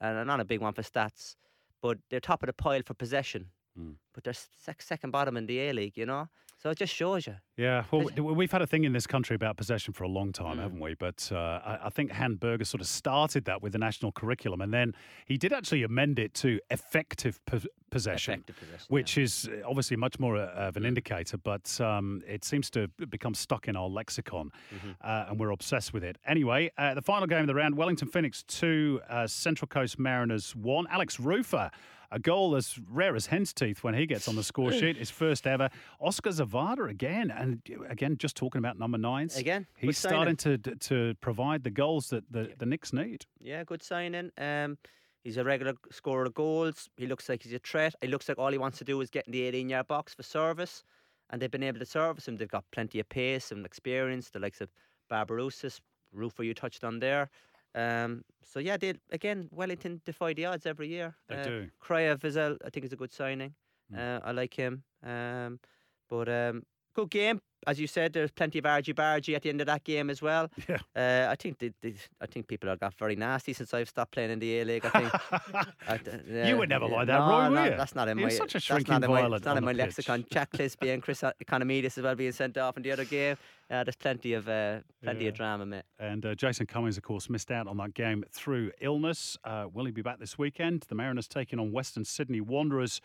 and I'm not a big one for stats, but they're top of the pile for possession. Mm. But they're sec- second bottom in the A League, you know. So it just shows you. Yeah, well, we've had a thing in this country about possession for a long time, Mm. haven't we? But uh, I, I think Han Berger sort of started that with the national curriculum, and then he did actually amend it to effective po- possession, Effective possession, which is uh, obviously much more uh, of an indicator, but um, it seems to become stuck in our lexicon, Mm-hmm. uh, and we're obsessed with it. Anyway, uh, the final game of the round: Wellington Phoenix two, uh, Central Coast Mariners one. Alex Rufer. A goal as rare as hen's teeth when he gets on the score sheet, his first ever. Oskar Zawada again, and again, just talking about number nines. Again, he's starting to to provide the goals that the, the Knicks need. Yeah, good signing. Um, he's a regular scorer of goals. He looks like he's a threat. He looks like all he wants to do is get in the 18 yard box for service, and they've been able to service him. They've got plenty of pace and experience. The likes of Barbarouses, Rufer, you touched on there. Um, so yeah, they again Wellington defy the odds every year. They uh, do. Kraev is a, I think is a good signing. Uh, I like him. Um, but um, good game. As you said, there's plenty of argy bargy at the end of that game as well. Yeah. Uh, I think they, they, I think people have got very nasty since I've stopped playing in the A League. I think I yeah, You would never yeah. like that, no, Roy, no? That's not in You're my. such a that's shrinking not in my, not in my pitch. lexicon. Clisby and Chris Economides as well being sent off in the other game. Uh, there's plenty of uh, plenty of drama, mate. And uh, Jason Cummings, of course, missed out on that game through illness. Uh, will he be back this weekend? The Mariners taking on Western Sydney Wanderers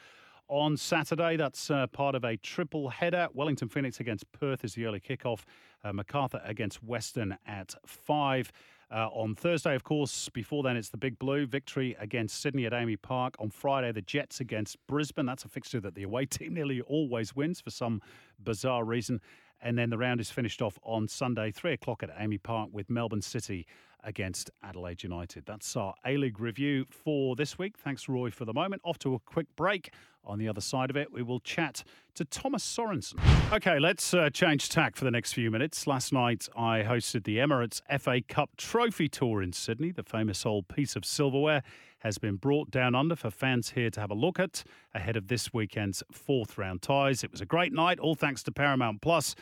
on Saturday. That's uh, part of a triple header. Wellington Phoenix against Perth is the early kickoff. Uh, MacArthur against Western at five. Uh, on Thursday, of course, before then, it's the Big Blue victory against Sydney at AAMI Park. On Friday, the Jets against Brisbane. That's a fixture that the away team nearly always wins for some bizarre reason. And then the round is finished off on Sunday, three o'clock at AAMI Park with Melbourne City against Adelaide United. That's our A League review for this week. Thanks, Roy, for the moment. Off to a quick break. On the other side of it, we will chat to Thomas Sorensen. Okay, let's uh, change tack for the next few minutes. Last night, I hosted the Emirates FA Cup Trophy Tour in Sydney. The famous old piece of silverware has been brought down under for fans here to have a look at ahead of this weekend's fourth round ties. It was a great night, all thanks to Paramount Plus.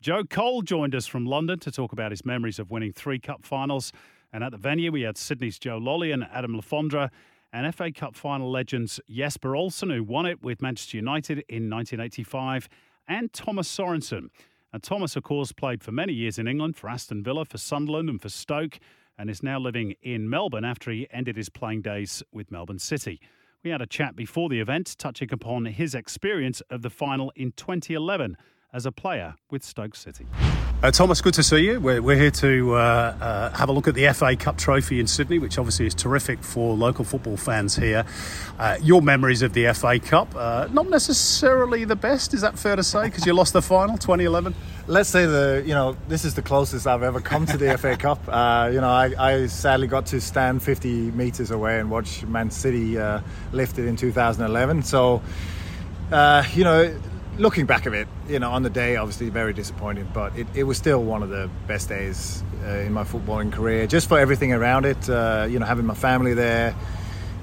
Joe Cole joined us from London to talk about his memories of winning three cup finals. And at the venue, we had Sydney's Joe Lolley and Adam Le Fondre and FA Cup final legends Jesper Olsen, who won it with Manchester United in 1985, and Thomas Sorensen. And Thomas, of course, played for many years in England for Aston Villa, for Sunderland, and for Stoke, and is now living in Melbourne after he ended his playing days with Melbourne City. We had a chat before the event, touching upon his experience of the final in 2011 as a player with Stoke City. Uh, Thomas, good to see you. We're, we're here to uh, uh, have a look at the FA Cup trophy in Sydney, which obviously is terrific for local football fans here. Uh, your memories of the FA Cup, uh, not necessarily the best, is that fair to say? Because you lost the final 2011? Let's say the you know this is the closest I've ever come to the FA Cup. Uh, you know I, I, sadly got to stand 50 meters away and watch Man City lift it in 2011. So you know looking back at it, you know, on the day, obviously very disappointing, but it, it was still one of the best days uh, in my footballing career, just for everything around it. Uh, you know, having my family there,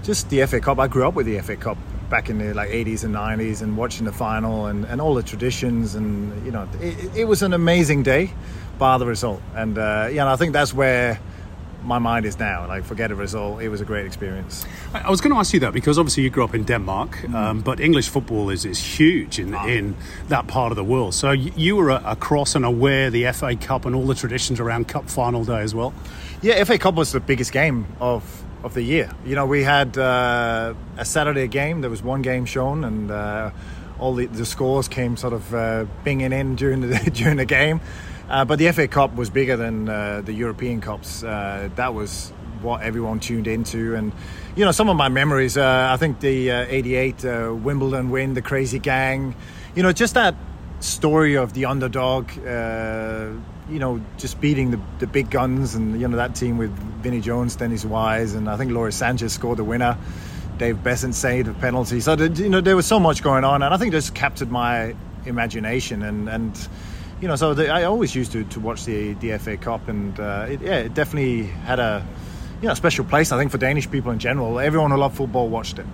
just the FA Cup. I grew up with the FA Cup back in the like 80s and 90s, and watching the final and, and all the traditions, and you know, it, it was an amazing day, bar the result. And uh, you know, I think that's where my mind is now. Like, forget a result. It was a great experience. I was going to ask you that because obviously you grew up in Denmark, mm. um, but English football is, is huge in, oh. in that part of the world. So you were across and aware the FA Cup and all the traditions around Cup final day as well? Yeah, FA Cup was the biggest game of of the year. You know, we had uh, a Saturday game. There was one game shown, and uh, all the, the, scores came sort of uh, binging in during the during the game. Uh, but the FA Cup was bigger than uh, the European Cups. Uh, that was what everyone tuned into. And, you know, some of my memories, uh, I think the uh, 88 uh, Wimbledon win, the crazy gang, you know, just that story of the underdog, you know, just beating the, the big guns and, you know, that team with Vinnie Jones, Dennis Wise, and I think Lawrie Sanchez scored the winner. Dave Beasant saved a penalty. So, you know, there was so much going on. And I think this captured my imagination and, and you know, so the, I always used to, to watch the the FA Cup, and uh, it, yeah, it definitely had a you know special place. I think for Danish people in general, everyone who loved football watched it.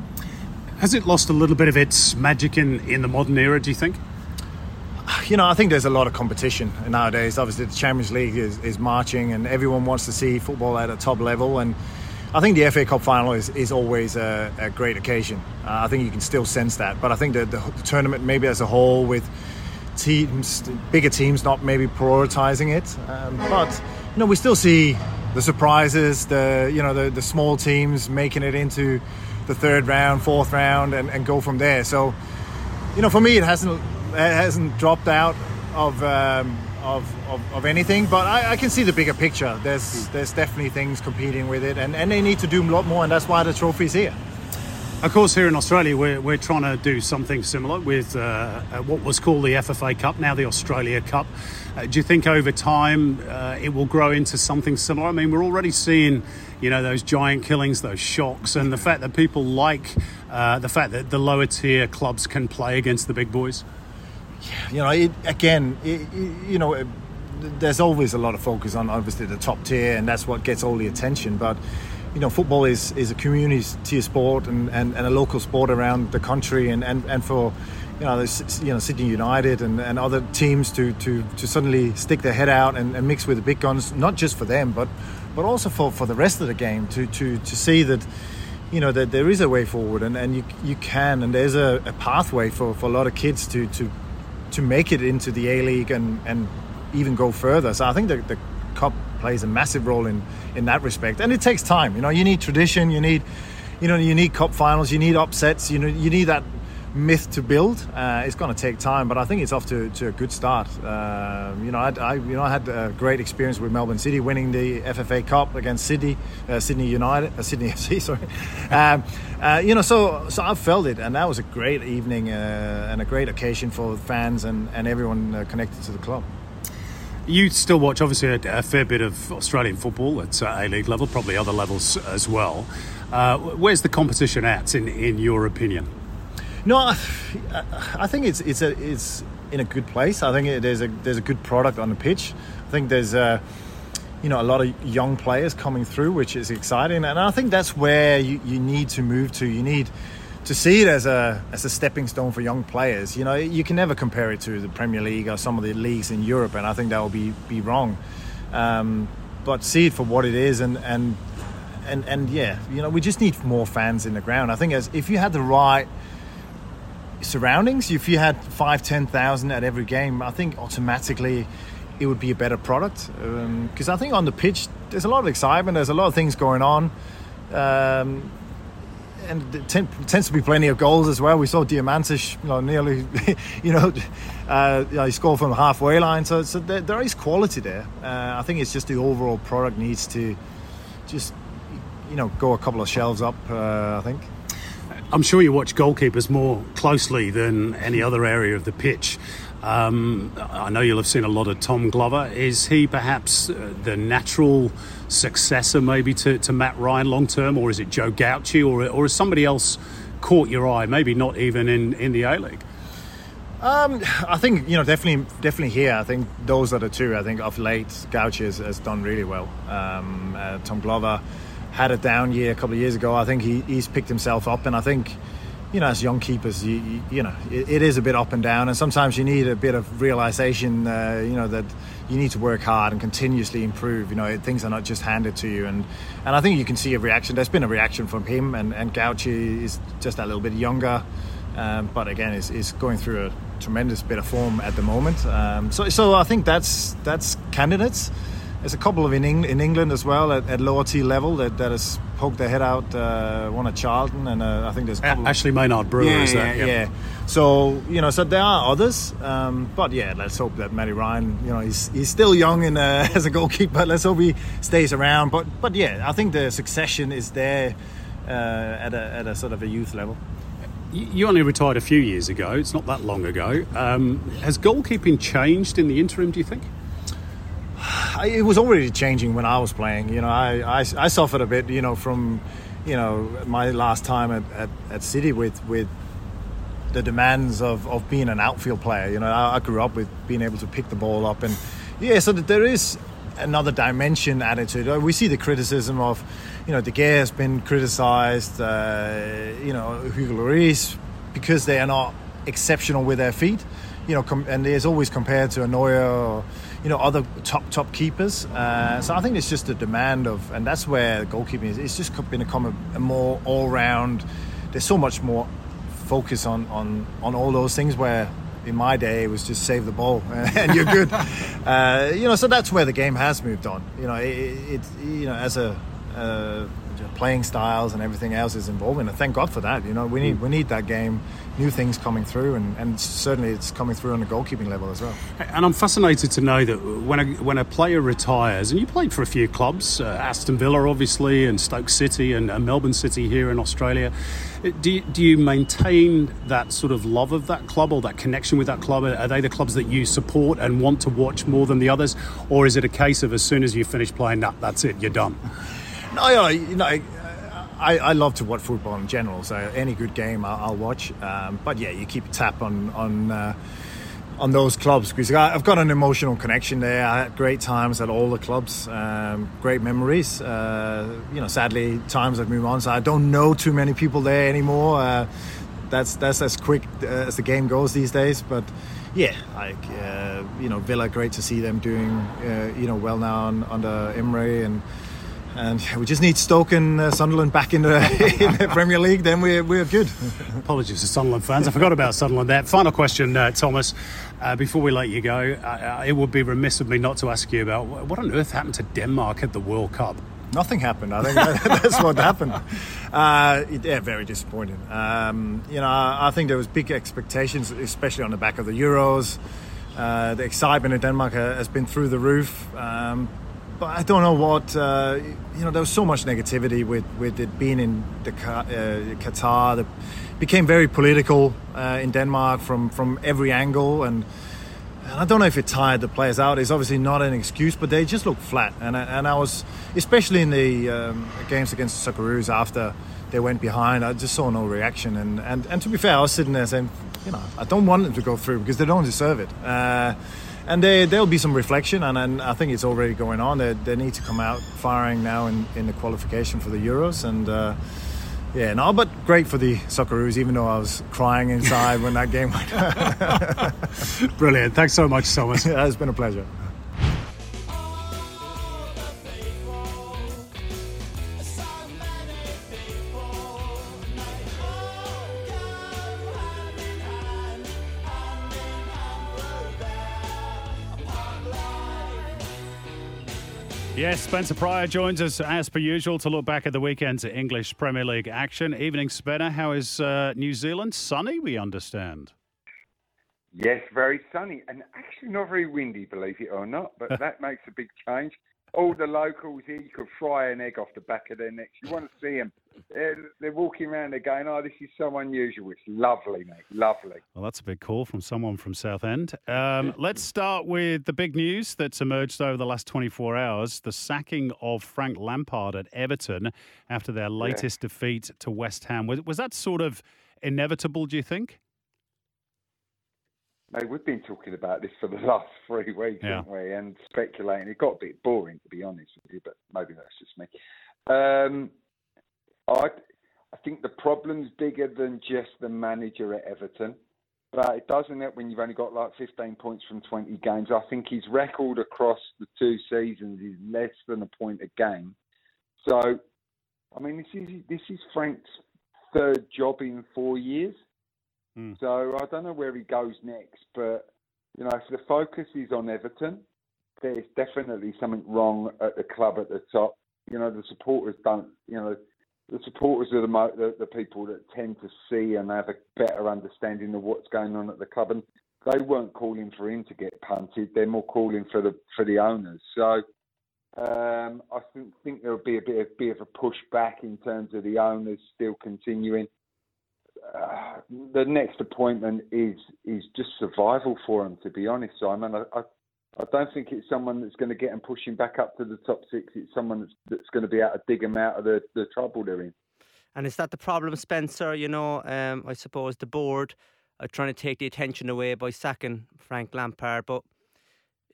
Has it lost a little bit of its magic in in the modern era? Do you think? You know, I think there's a lot of competition nowadays. Obviously, the Champions League is, is marching, and everyone wants to see football at a top level. And I think the FA Cup final is, is always a, a great occasion. Uh, I think you can still sense that. But I think the, the, the tournament, maybe as a whole, with teams, bigger teams, not maybe prioritizing it. Um, but you know, we still see the surprises, the you know the, the small teams making it into the third round, fourth round, and, and go from there. So, you know, for me, it hasn't it hasn't dropped out of. Um, of, of, of, anything, but I, I, can see the bigger picture. There's there's definitely things competing with it, and, and they need to do a lot more, and that's why the trophy's here. Of course, here in Australia, we're, we're trying to do something similar with uh, uh what was called the FFA Cup, now the Australia Cup. Uh, do you think over time uh, it will grow into something similar? I mean, we're already seeing, you know, those giant killings, those shocks, and the fact that people like uh, the fact that the lower tier clubs can play against the big boys. Yeah, you know, it, again, it, you know, there's always a lot of focus on obviously the top tier, and that's what gets all the attention, but you know, football is, is a community sport and, and, and a local sport around the country, and, and, and for you know, you know, Sydney United and, and other teams to, to, to suddenly stick their head out and, and mix with the big guns, not just for them, but but also for, for the rest of the game to, to, to see that you know that there is a way forward and, and you, you can and there's a, a pathway for, for a lot of kids to, to to make it into the A League and, and even go further. So I think the, the cup plays a massive role in in that respect. And it takes time. You know, you need tradition. You need, you know, you need cup finals. You need upsets. You know, you need that myth to build. Uh, it's going to take time, but I think it's off to, to a good start. Uh, you know, I, I, you know I had a great experience with Melbourne City winning the FFA Cup against Sydney, uh, Sydney United, uh, Sydney FC. Sorry. Um, uh, you know, so so I felt it, and that was a great evening uh, and a great occasion for fans and and everyone connected to the club. You still watch, obviously, a, a fair bit of Australian football at uh, A League level, probably other levels as well. Uh, where's the competition at, in, in your opinion? No, I, think it's it's a it's in a good place. I think it, there's a there's a good product on the pitch. I think there's a you know a lot of young players coming through, which is exciting, and I think that's where you, you need to move to. You need to see it as a as a stepping stone for young players. You know, you can never compare it to the Premier League or some of the leagues in Europe, and I think that will be be wrong. Um, but see it for what it is, and and and and yeah, you know, we just need more fans in the ground. I think as if you had the right surroundings, if you had five, ten thousand at every game, I think automatically it would be a better product. Because um, I think on the pitch, there's a lot of excitement. There's a lot of things going on. Um, and it tends to be plenty of goals as well. We saw Diamantis, you know, nearly, you know, uh, you know, he scored from the halfway line. So, so there, there is quality there. Uh, I think it's just the overall product needs to just, you know, go a couple of shelves up. Uh, I think. I'm sure you watch goalkeepers more closely than any other area of the pitch. Um, I know you'll have seen a lot of Tom Glover. Is he perhaps uh, the natural successor, maybe to, to Matt Ryan long term, or is it Joe Gauci, or or has somebody else caught your eye? Maybe not even in, in the A League. Um, I think you know definitely definitely here. I think those are the two. I think of late Gauci has, has done really well. Um, uh, Tom Glover had a down year a couple of years ago. I think he, he's picked himself up, and I think you know, as young keepers, you, you, you know, it, it is a bit up and down, and sometimes you need a bit of realization, uh, you know, that you need to work hard and continuously improve. You know, things are not just handed to you, and and I think you can see a reaction. There's been a reaction from him, and and Gauci is just a little bit younger, um, but again, is, is going through a tremendous bit of form at the moment. Um, so so I think that's that's candidates. There's a couple of in, Eng- in England as well at, at lower T level that, that has poked their head out. Uh, one at Charlton, and uh, I think there's a couple a- Ashley Maynard Brewer. Yeah, is that? yeah, yeah. So you know, so there are others, um, but yeah, let's hope that Matty Ryan, you know, he's he's still young and uh, as a goalkeeper. but Let's hope he stays around. But but yeah, I think the succession is there uh, at a at a sort of a youth level. You you only retired a few years ago. It's not that long ago. Um, has goalkeeping changed in the interim? Do you think? It was already changing when I was playing. You know, I, I, I suffered a bit. You know, from you know my last time at, at, at City with with the demands of, of being an outfield player. You know, I, I grew up with being able to pick the ball up, and yeah, so that there is another dimension it. Uh, We see the criticism of, you know, De Gea has been criticised. Uh, you know, Hugo Lloris because they are not exceptional with their feet. You know, com- and there's always compared to a Neuer or you know other top top keepers. Uh, so I think it's just a demand of, and that's where goalkeeping is. It's just been a, a more all round. There's so much more focus on on on all those things where. In my day, it was just save the ball and you're good. uh, you know, so that's where the game has moved on. You know, it, it you know as a uh, playing styles and everything else is involved, and thank God for that. You know, we need we need that game, new things coming through, and, and certainly it's coming through on the goalkeeping level as well. And I'm fascinated to know that when a, when a player retires, and you played for a few clubs, uh, Aston Villa obviously, and Stoke City, and, and Melbourne City here in Australia. Do you, do you maintain that sort of love of that club or that connection with that club? Are they the clubs that you support and want to watch more than the others, or is it a case of as soon as you finish playing, that that's it, you're done? No, you know, I, I love to watch football in general, so any good game I'll, I'll watch. Um, but yeah, you keep a tap on on uh, on those clubs because I- I've got an emotional connection there. I had great times at all the clubs, um, great memories. Uh, you know, sadly, times have moved on, so I don't know too many people there anymore. Uh, that's that's as quick uh, as the game goes these days, but. Yeah, like uh, you know, Villa. Great to see them doing uh, you know well now under Emery, and and we just need Stoke and uh, Sunderland back in the, in the Premier League. Then we're we're good. Apologies to Sunderland fans. I forgot about Sunderland there. Final question, uh, Thomas. Uh, before we let you go, uh, it would be remiss of me not to ask you about what on earth happened to Denmark at the World Cup. Nothing happened. I think that, that's what happened. Uh, yeah, very disappointing. Um, you know, I, I think there was big expectations, especially on the back of the Euros. Uh, the excitement in Denmark has been through the roof. Um, but I don't know what uh, you know. There was so much negativity with, with it being in the uh, Qatar. That became very political uh, in Denmark from from every angle, and, and I don't know if it tired the players out. It's obviously not an excuse, but they just looked flat. And I, and I was especially in the um, games against the Socceroos after they went behind. I just saw no reaction, and, and and to be fair, I was sitting there saying, you know, I don't want them to go through because they don't deserve it. And there, there'll be some reflection, and, and I think it's already going on. They, they need to come out firing now in, in the qualification for the Euros, and uh, yeah, no, but great for the Socceroos, even though I was crying inside when that game went. Brilliant. Thanks so much, Thomas. yeah, it's been a pleasure. Yes, Spencer Prior joins us as per usual to look back at the weekend's English Premier League action. Evening, Spencer. How is uh, New Zealand? Sunny, we understand. Yes, very sunny and actually not very windy, believe it or not, but that makes a big change. All the locals here, you could fry an egg off the back of their necks. You want to see them. They're, they're walking around, they're going, oh, this is so unusual. It's lovely, mate, lovely. Well, that's a big call from someone from Southend. Um, let's start with the big news that's emerged over the last 24 hours the sacking of Frank Lampard at Everton after their latest defeat to West Ham. Was, was that sort of inevitable, do you think? Mate, we've been talking about this for the last three weeks, Yeah. haven't we? And speculating. It got a bit boring, to be honest with you, but maybe that's just me. Um, I, I think the problem's bigger than just the manager at Everton. But it doesn't help when you've only got like 15 points from 20 games. I think his record across the two seasons is less than a point a game. So, I mean, this is this is Frank's third job in four years. Hmm. So I don't know where he goes next, but you know, if the focus is on Everton, there's definitely something wrong at the club at the top. You know, the supporters don't. You know, the supporters are the, mo- the the people that tend to see and have a better understanding of what's going on at the club, and they weren't calling for him to get punted. They're more calling for the for the owners. So. Um, I think, think there'll be a bit of, bit of a pushback in terms of the owners still continuing uh, the next appointment is is just survival for him. To be honest, Simon, I, I I don't think it's someone that's going to get them pushing back up to the top six. It's someone that's that's going to be able to dig them out of the, the trouble they're in. And is that the problem, Spencer? You know, um, I suppose the board are trying to take the attention away by sacking Frank Lampard, but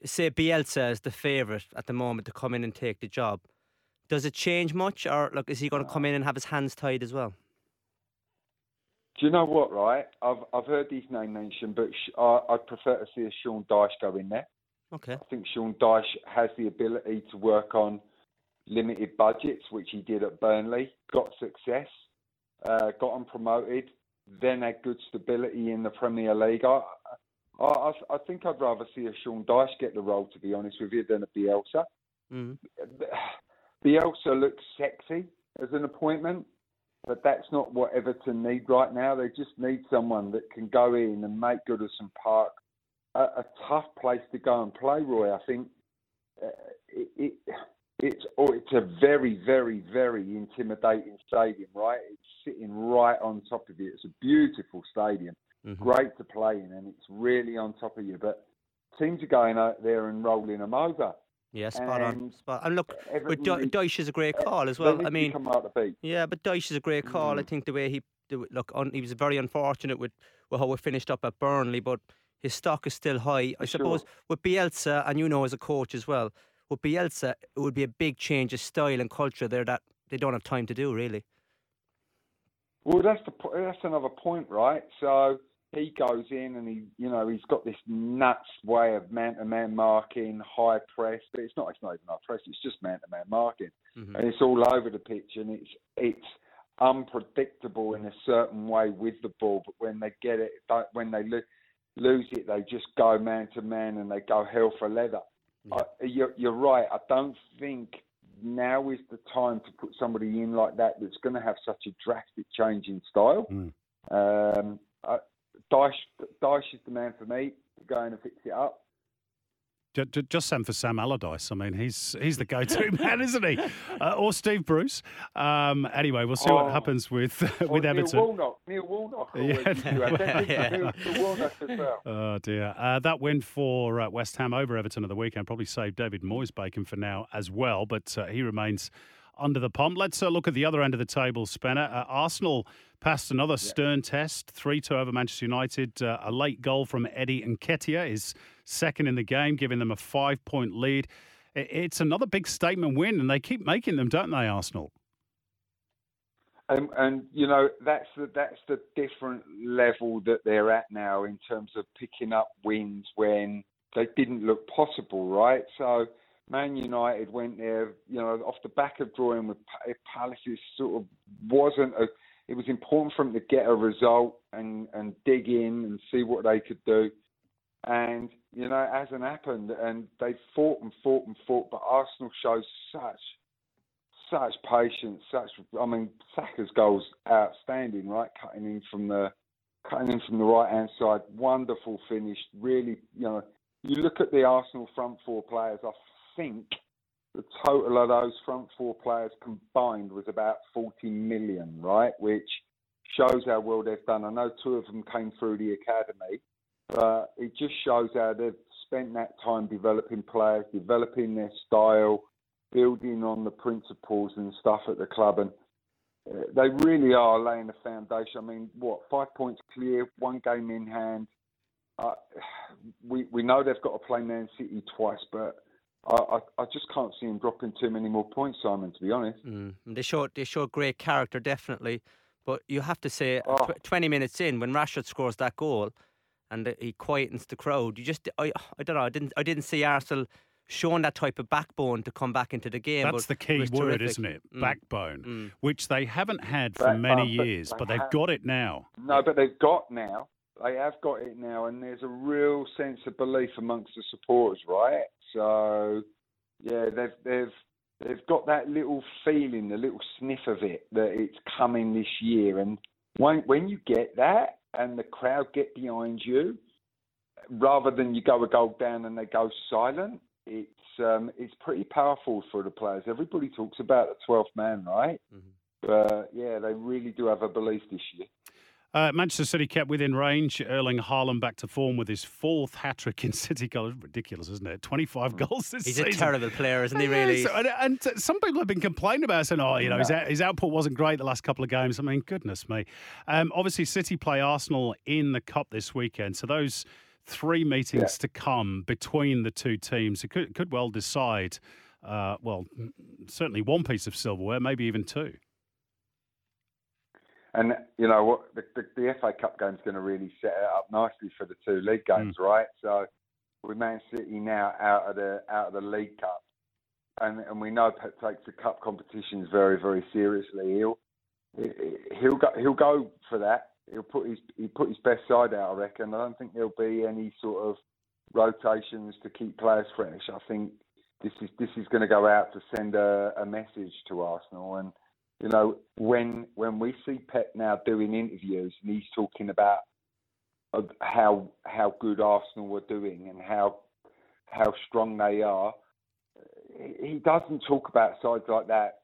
say Bielsa is the favourite at the moment to come in and take the job. Does it change much, or look, is he going to come in and have his hands tied as well? Do you know what? Right, I've I've heard his name mentioned, but sh- I, I'd prefer to see a Sean Dyche go in there. Okay. I think Sean Dyche has the ability to work on limited budgets, which he did at Burnley, got success, uh, got them promoted, then had good stability in the Premier League. I, I, I think I'd rather see a Sean Dyche get the role, to be honest with you, than a Bielsa. Mm. Bielsa looks sexy as an appointment, but that's not what Everton need right now. They just need someone that can go in and make Goodison Park a, a tough place to go and play. Roy, I think uh, it, it, it's oh, it's a very, very, very intimidating stadium. Right, it's sitting right on top of you. It's a beautiful stadium, Mhm. great to play in, and it's really on top of you. But teams are going out there and rolling them over. Yeah, spot on. And Spot. And look, but Dy- is a great call as well. I mean, come out the. Yeah, but Dyche is a great call. I Mm. think the way he look, un, he was very unfortunate with, with how we finished up at Burnley, but his stock is still high. I Sure. suppose with Bielsa, and you know as a coach as well, with Bielsa, it would be a big change of style and culture there that they don't have time to do really. Well, that's the that's another point, right? So he goes in and he, you know, he's got this nuts way of man-to-man marking, high press. But it's not. It's not even high press. It's just man-to-man marking, Mhm. and it's all over the pitch, and it's it's unpredictable in a certain way with the ball. But when they get it, when they lo- lose it, they just go man-to-man and they go hell for leather. I, you're, you're right. I don't think now is the time to put somebody in like that that's going to have such a drastic change in style. Um, I, Dyche, Dyche is the man for me to go in and fix it up. Ju- ju- Just send for Sam Allardyce. I mean, he's he's the go-to man, isn't he? Uh, or Steve Bruce. Um, anyway, we'll see what Oh. happens with with Neil Everton. Warnock. Neil Warnock. Yeah. used to have that. Yeah. Neil, Warnock as well. Oh dear! Uh, that win for uh, West Ham over Everton of the weekend probably saved David Moyes bacon for now as well, but uh, he remains under the pump. Let's uh, look at the other end of the table, Spencer. Uh, Arsenal passed another stern test, three-two over Manchester United. Uh, a late goal from Eddie Nketiah is second in the game, giving them a five-point lead. It's another big statement win, and they keep making them, don't they, Arsenal? And, and you know that's the that's the different level that they're at now in terms of picking up wins when they didn't look possible, right? So Man United went there, you know, off the back of drawing with Pa- Palace. It sort of wasn't a. It was important for them to get a result and and dig in and see what they could do. and you know it hasn't happened. And they fought and fought and fought, but Arsenal shows such such patience, such I mean Saka's goals outstanding, right? Cutting in from the cutting in from the right hand side, wonderful finish. Really, you know, you look at the Arsenal front four players. I think the total of those front four players combined was about 40 million, right? Which shows how well they've done. I know two of them came through the academy, but it just shows how they've spent that time developing players, developing their style, building on the principles and stuff at the club. And uh, they really are laying the foundation. I mean, what, five points clear, one game in hand. Uh, we we know they've got to play Man City twice, but I, I, I just can't see him dropping too many more points, Simon. To be honest, mm. they showed they showed great character, definitely. But you have to say, oh. tw- twenty minutes in, when Rashford scores that goal, and he quietens the crowd, you just I I don't know. I didn't I didn't see Arsenal showing that type of backbone to come back into the game. That's the key word, terrific. isn't it? Mm. Backbone, mm. which they haven't had for many uh, years, but they've have, got it now. No, but they've got now. They have got it now, and there's a real sense of belief amongst the supporters, right? So, yeah, they've they've they've got that little feeling, the little sniff of it that it's coming this year, and when when you get that, and the crowd get behind you, rather than you go a goal down and they go silent, it's um, it's pretty powerful for the players. Everybody talks about the twelfth man, right? Mm-hmm. But yeah, they really do have a belief this year. Uh, Manchester City kept within range. Erling Haaland back to form with his fourth hat trick in City colours. Ridiculous, isn't it? 25 goals this year. He's season. a terrible player, isn't he, really? So, and, and, some people have been complaining about saying, oh, you know, his, his, output wasn't great the last couple of games. I mean, goodness me. Um, obviously, City play Arsenal in the Cup this weekend. So those three meetings yeah. to come between the two teams, it could, could well decide, uh, well, certainly one piece of silverware, maybe even two. And you know what, the, the, the FA Cup game is going to really set it up nicely for the two league games, mm. right? So with Man City now out of the out of the League Cup, and and we know Pep takes the cup competitions very very seriously. He'll he'll go he'll go for that. He'll put his he put his best side out. I reckon. I don't think there'll be any sort of rotations to keep players fresh. I think this is this is going to go out to send a, a message to Arsenal and you know, when when we see Pep now doing interviews and he's talking about uh, how how good Arsenal were doing and how how strong they are, he doesn't talk about sides like that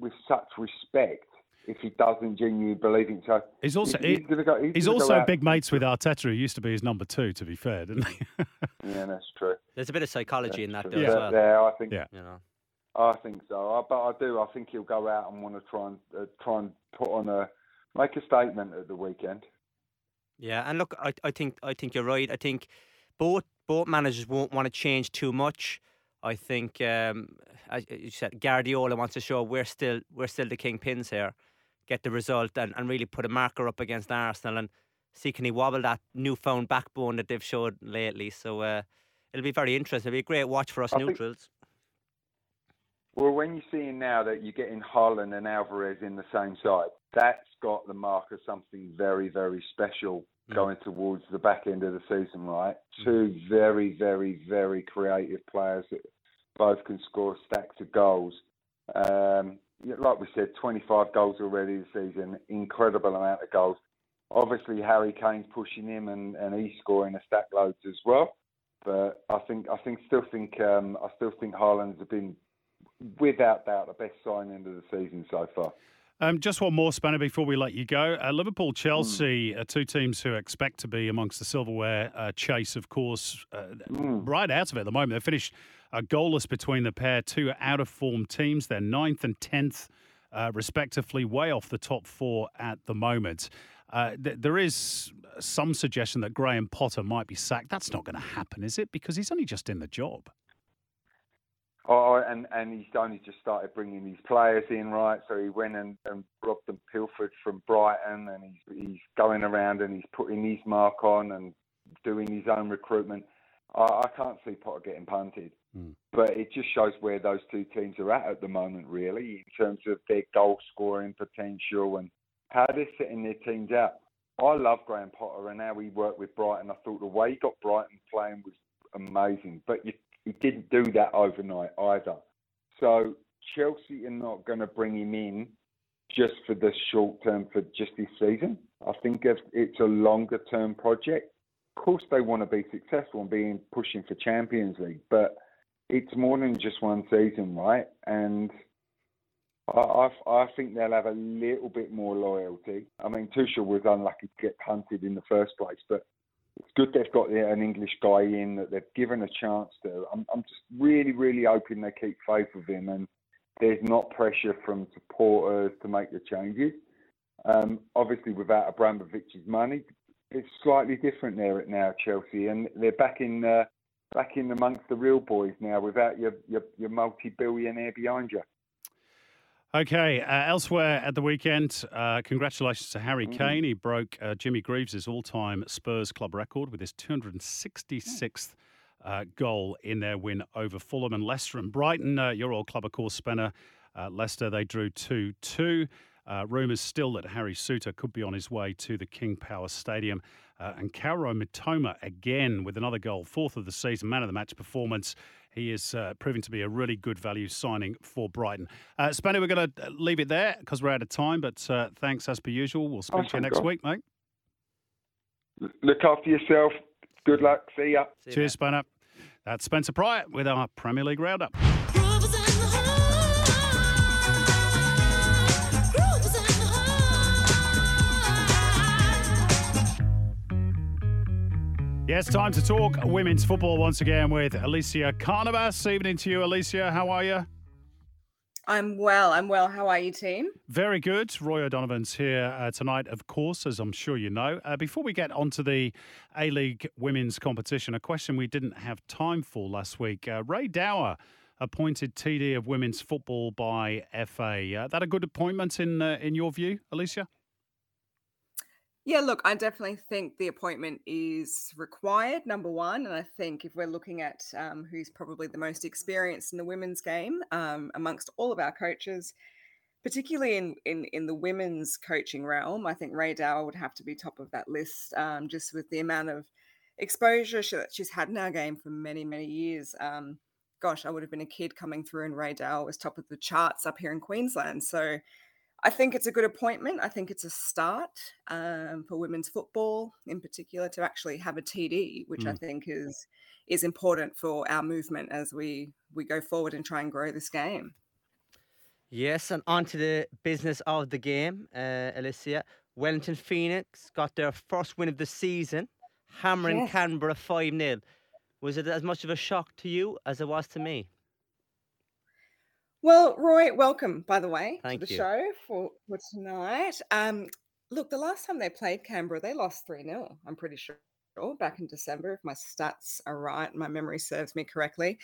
with such respect if he doesn't genuinely believe it. So he's also he's, he's, go, he's, he's also big mates with Arteta, who used to be his number two. To be fair, didn't he? yeah, that's true. There's a bit of psychology that's in that, true. though, yeah. as well. Yeah, I think. Yeah. You know. I think so, I, but I do. I think he'll go out and want to try and uh, try and put on a make a statement at the weekend. Yeah, and look, I, I think I think you're right. I think both both managers won't want to change too much. I think, um, as you said, Guardiola wants to show we're still we're still the kingpins here, get the result, and, and really put a marker up against Arsenal and see can he wobble that newfound backbone that they've showed lately. So uh, it'll be very interesting. It'll be a great watch for us I neutrals. Think, well, when you're seeing now that you're getting Haaland and Alvarez in the same side, that's got the mark of something very, very special mm. going towards the back end of the season, right? Mm. Two very, very, very creative players that both can score stacks of goals. Um, like we said, 25 goals already this season, incredible amount of goals. Obviously, Harry Kane's pushing him, and, and he's scoring a stack loads as well. But I think, I think, still think, um, I still think Haaland's been without doubt, the best signing of the season so far. Um, just one more, Spanner, before we let you go. Uh, Liverpool, Chelsea, mm. are two teams who expect to be amongst the silverware uh, chase, of course, uh, mm. right out of it at the moment. They finished uh, goalless between the pair, two out of form teams. They're ninth and tenth, uh, respectively, way off the top four at the moment. Uh, th- there is some suggestion that Graham Potter might be sacked. That's not going to happen, is it? Because he's only just in the job. Oh, and and he's only just started bringing these players in, right? So he went and, and robbed them Pilford from Brighton, and he's he's going around and he's putting his mark on and doing his own recruitment. I, I can't see Potter getting punted, mm. but it just shows where those two teams are at at the moment, really, in terms of their goal scoring potential and how they're setting their teams out. I love Graham Potter and how he worked with Brighton. I thought the way he got Brighton playing was amazing, but you, he didn't do that overnight either. So Chelsea are not going to bring him in just for the short term for just this season. I think it's a longer term project. Of course, they want to be successful and be pushing for Champions League, but it's more than just one season, right? And I, I, I think they'll have a little bit more loyalty. I mean, Tuchel was unlucky to get hunted in the first place, but it's good they've got an English guy in that they've given a chance to. I'm, I'm just really, really hoping they keep faith with him and there's not pressure from supporters to make the changes. Um, obviously, without Abramovich's money, it's slightly different there at now Chelsea, and they're back in uh, back in amongst the real boys now without your your, your multi-billionaire behind you. Okay, uh, elsewhere at the weekend, uh, congratulations to Harry mm-hmm. Kane. He broke uh, Jimmy Greaves' all time Spurs club record with his 266th uh, goal in their win over Fulham and Leicester and Brighton. Uh, your old club, of course, Spencer. Uh, Leicester, they drew 2 2. Uh, rumours still that Harry Souttar could be on his way to the King Power Stadium. Uh, and Kaoru Mitoma again with another goal, fourth of the season, man of the match performance. He is uh, proving to be a really good value signing for Brighton. Uh, Spenny, we're going to leave it there because we're out of time, but uh, thanks as per usual. We'll speak oh, to you next God. week, mate. Look after yourself. Good luck. See ya. See Cheers, Spencer. That's Spencer Prior with our Premier League roundup. Yes, time to talk women's football once again with Elissia Carnavas. Evening to you, Elissia. How are you? I'm well. I'm well. How are you, team? Very good. Roy O'Donovan's here uh, tonight, of course, as I'm sure you know. Uh, before we get onto the A League women's competition, a question we didn't have time for last week. Uh, Rae Dower appointed TD of women's football by FA. Uh, that a good appointment in uh, in your view, Elissia? Yeah, look, I definitely think the appointment is required, number one. And I think if we're looking at um, who's probably the most experienced in the women's game um, amongst all of our coaches, particularly in, in, in the women's coaching realm, I think Rae Dower would have to be top of that list um, just with the amount of exposure she, that she's had in our game for many, many years. Um, gosh, I would have been a kid coming through and Rae Dower was top of the charts up here in Queensland. So, I think it's a good appointment. I think it's a start um, for women's football, in particular, to actually have a TD, which mm. I think is is important for our movement as we we go forward and try and grow this game. Yes, and on to the business of the game, uh, Elissia. Wellington Phoenix got their first win of the season, hammering yes. Canberra 5 0. Was it as much of a shock to you as it was to me? Well, Roy, welcome, by the way, Thank to the you. show for, for tonight. Um, look, the last time they played Canberra, they lost 3 0, I'm pretty sure, back in December, if my stats are right, my memory serves me correctly.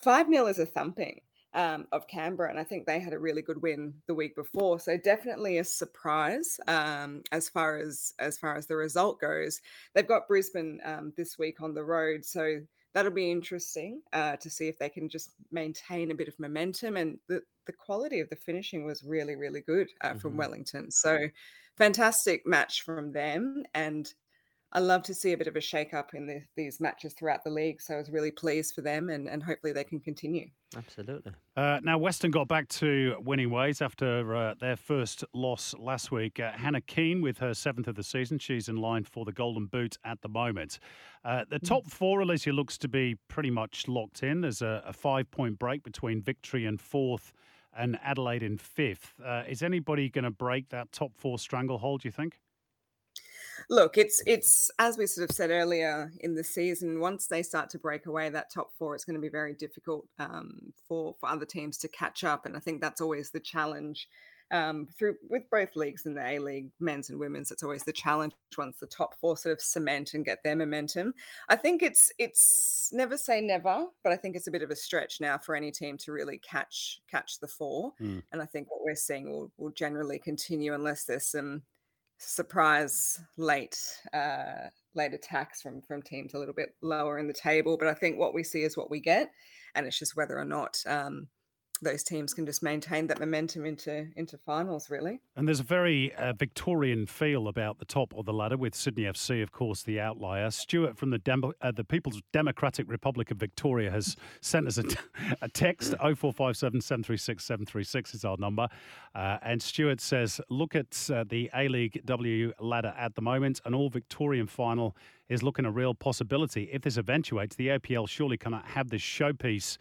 5 0 is a thumping. Um, of Canberra, and I think they had a really good win the week before. So definitely a surprise um, as far as as far as the result goes. They've got Brisbane um, this week on the road, so that'll be interesting uh, to see if they can just maintain a bit of momentum. And the, the quality of the finishing was really, really good uh, mm-hmm. from Wellington. So fantastic match from them. And I love to see a bit of a shake up in the, these matches throughout the league. So I was really pleased for them and, and hopefully they can continue. Absolutely. Uh, now, Western got back to winning ways after uh, their first loss last week. Uh, Hannah Keane with her seventh of the season. She's in line for the Golden Boot at the moment. Uh, the mm. top four, Elissia, looks to be pretty much locked in. There's a, a five point break between victory and fourth and Adelaide in fifth. Uh, is anybody going to break that top four stranglehold, do you think? Look, it's it's as we sort of said earlier in the season. Once they start to break away that top four, it's going to be very difficult um, for for other teams to catch up. And I think that's always the challenge um, through with both leagues in the A League, men's and women's. It's always the challenge once the top four sort of cement and get their momentum. I think it's it's never say never, but I think it's a bit of a stretch now for any team to really catch catch the four. Mm. And I think what we're seeing will will generally continue unless there's some surprise late uh, late attacks from from teams a little bit lower in the table. But I think what we see is what we get, and it's just whether or not um, those teams can just maintain that momentum into into finals, really. And there's a very uh, Victorian feel about the top of the ladder with Sydney FC, of course, the outlier. Stuart from the uh, the People's Democratic Republic of Victoria has sent us a, t- a text 0457 736 736 is our number. Uh, and Stuart says, look at uh, the A League W ladder at the moment. An all Victorian final is looking a real possibility. If this eventuates, the APL surely cannot have this showpiece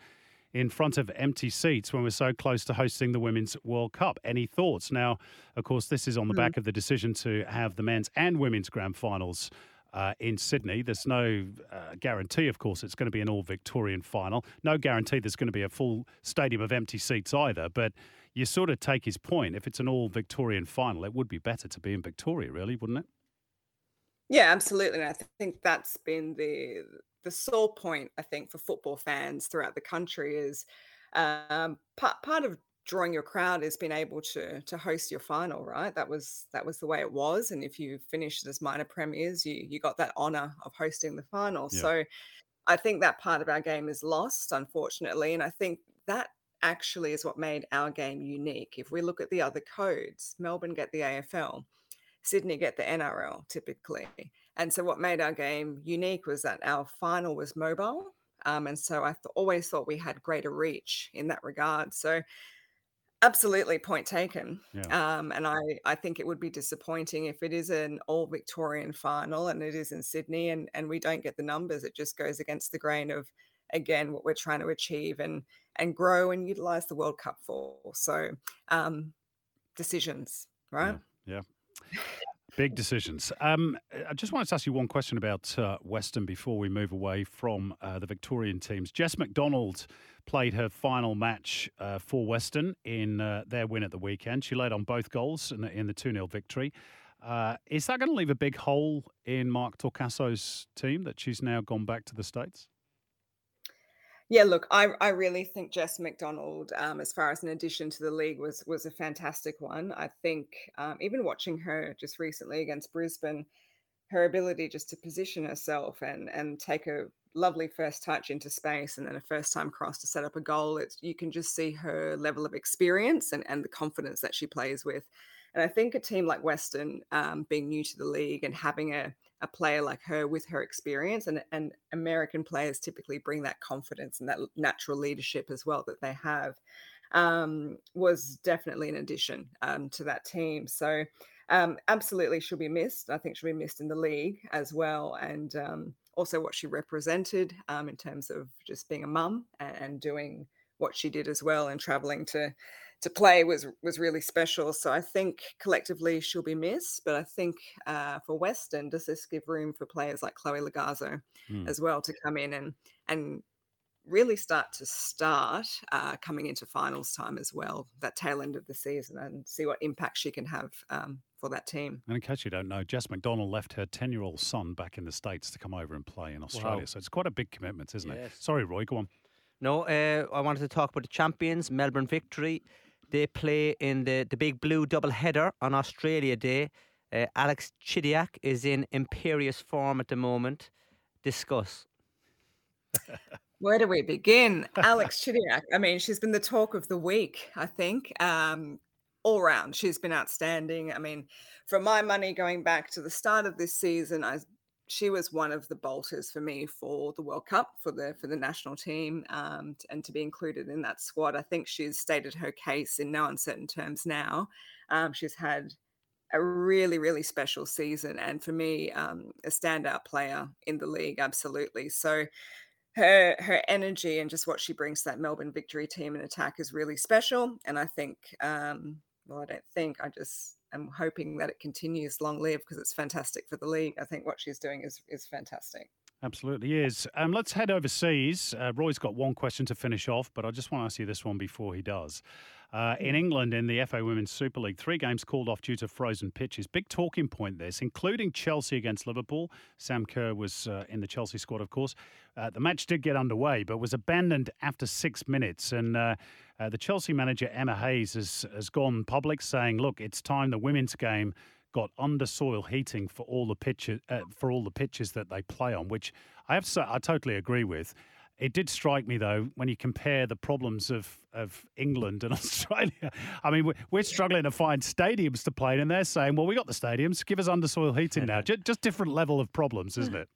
in front of empty seats when we're so close to hosting the Women's World Cup. Any thoughts? Now, of course, this is on the mm. back of the decision to have the men's and women's grand finals. Uh, in Sydney. There's no uh, guarantee, of course, it's going to be an all Victorian final. No guarantee there's going to be a full stadium of empty seats either. But you sort of take his point. If it's an all Victorian final, it would be better to be in Victoria, really, wouldn't it? Yeah, absolutely. And I think that's been the the sore point I think for football fans throughout the country is um, part part of drawing your crowd is being able to to host your final right? That was that was the way it was and if you finished as minor premiers you you got that honor of hosting the final. Yeah. so i think that part of our game is lost unfortunately and i think that actually is what made our game unique. If we look at the other codes melbourne get the afl sydney get the nrl typically and so, what made our game unique was that our final was mobile. Um, and so, I th- always thought we had greater reach in that regard. So, absolutely, point taken. Yeah. Um, and I, I think it would be disappointing if it is an all Victorian final and it is in Sydney and, and we don't get the numbers. It just goes against the grain of, again, what we're trying to achieve and, and grow and utilize the World Cup for. So, um, decisions, right? yeah. yeah. Big decisions. Um, I just wanted to ask you one question about uh, Western before we move away from uh, the Victorian teams. Jess McDonald played her final match uh, for Western in uh, their win at the weekend. She led on both goals in the, in the 2 0 victory. Uh, is that going to leave a big hole in Mark Torcaso's team that she's now gone back to the States? Yeah, look, I, I really think Jess McDonald, um, as far as an addition to the league, was was a fantastic one. I think um, even watching her just recently against Brisbane, her ability just to position herself and and take a lovely first touch into space and then a first time cross to set up a goal, it's you can just see her level of experience and, and the confidence that she plays with. And I think a team like Western, um, being new to the league and having a a player like her with her experience and, and American players typically bring that confidence and that natural leadership as well that they have um, was definitely an addition um, to that team. So um, absolutely she'll be missed. I think she'll be missed in the league as well. And um, also what she represented um, in terms of just being a mum and, and doing what she did as well and traveling to to play was was really special. So I think collectively she'll be missed, but I think uh, for Western, does this give room for players like Chloe Logarzo mm. as well to come in and and really start to start uh, coming into finals time as well, that tail end of the season, and see what impact she can have um, for that team. And in case you don't know, Jess McDonald left her 10 year old son back in the States to come over and play in Australia. Wow. So it's quite a big commitment, isn't yes. it? Sorry, Roy, go on. No, uh, I wanted to talk about the champions, Melbourne Victory. They play in the, the big blue double header on Australia Day. Uh, Alex Chidiac is in imperious form at the moment. Discuss. Where do we begin? Alex Chidiac. I mean, she's been the talk of the week, I think. Um, all round, she's been outstanding. I mean, for my money, going back to the start of this season, I she was one of the bolters for me for the World Cup for the for the national team um, and to be included in that squad. I think she's stated her case in no uncertain terms now. Um, she's had a really really special season and for me um, a standout player in the league absolutely. So her her energy and just what she brings to that Melbourne Victory team and attack is really special. And I think um, well I don't think I just I'm hoping that it continues long live because it's fantastic for the league. I think what she's doing is is fantastic. Absolutely is. Um, let's head overseas. Uh, Roy's got one question to finish off, but I just want to ask you this one before he does. Uh, in England, in the FA Women's Super League, three games called off due to frozen pitches. Big talking point this, including Chelsea against Liverpool. Sam Kerr was uh, in the Chelsea squad, of course. Uh, the match did get underway, but was abandoned after six minutes. And uh, uh, the Chelsea manager, Emma Hayes, has, has gone public saying, look, it's time the women's game got under soil heating for all the pitches uh, for all the pitches that they play on, which I have to I totally agree with. It did strike me though when you compare the problems of, of England and Australia. I mean, we're, we're struggling to find stadiums to play in, and they're saying, "Well, we got the stadiums. Give us undersoil heating now." just, just different level of problems, isn't it?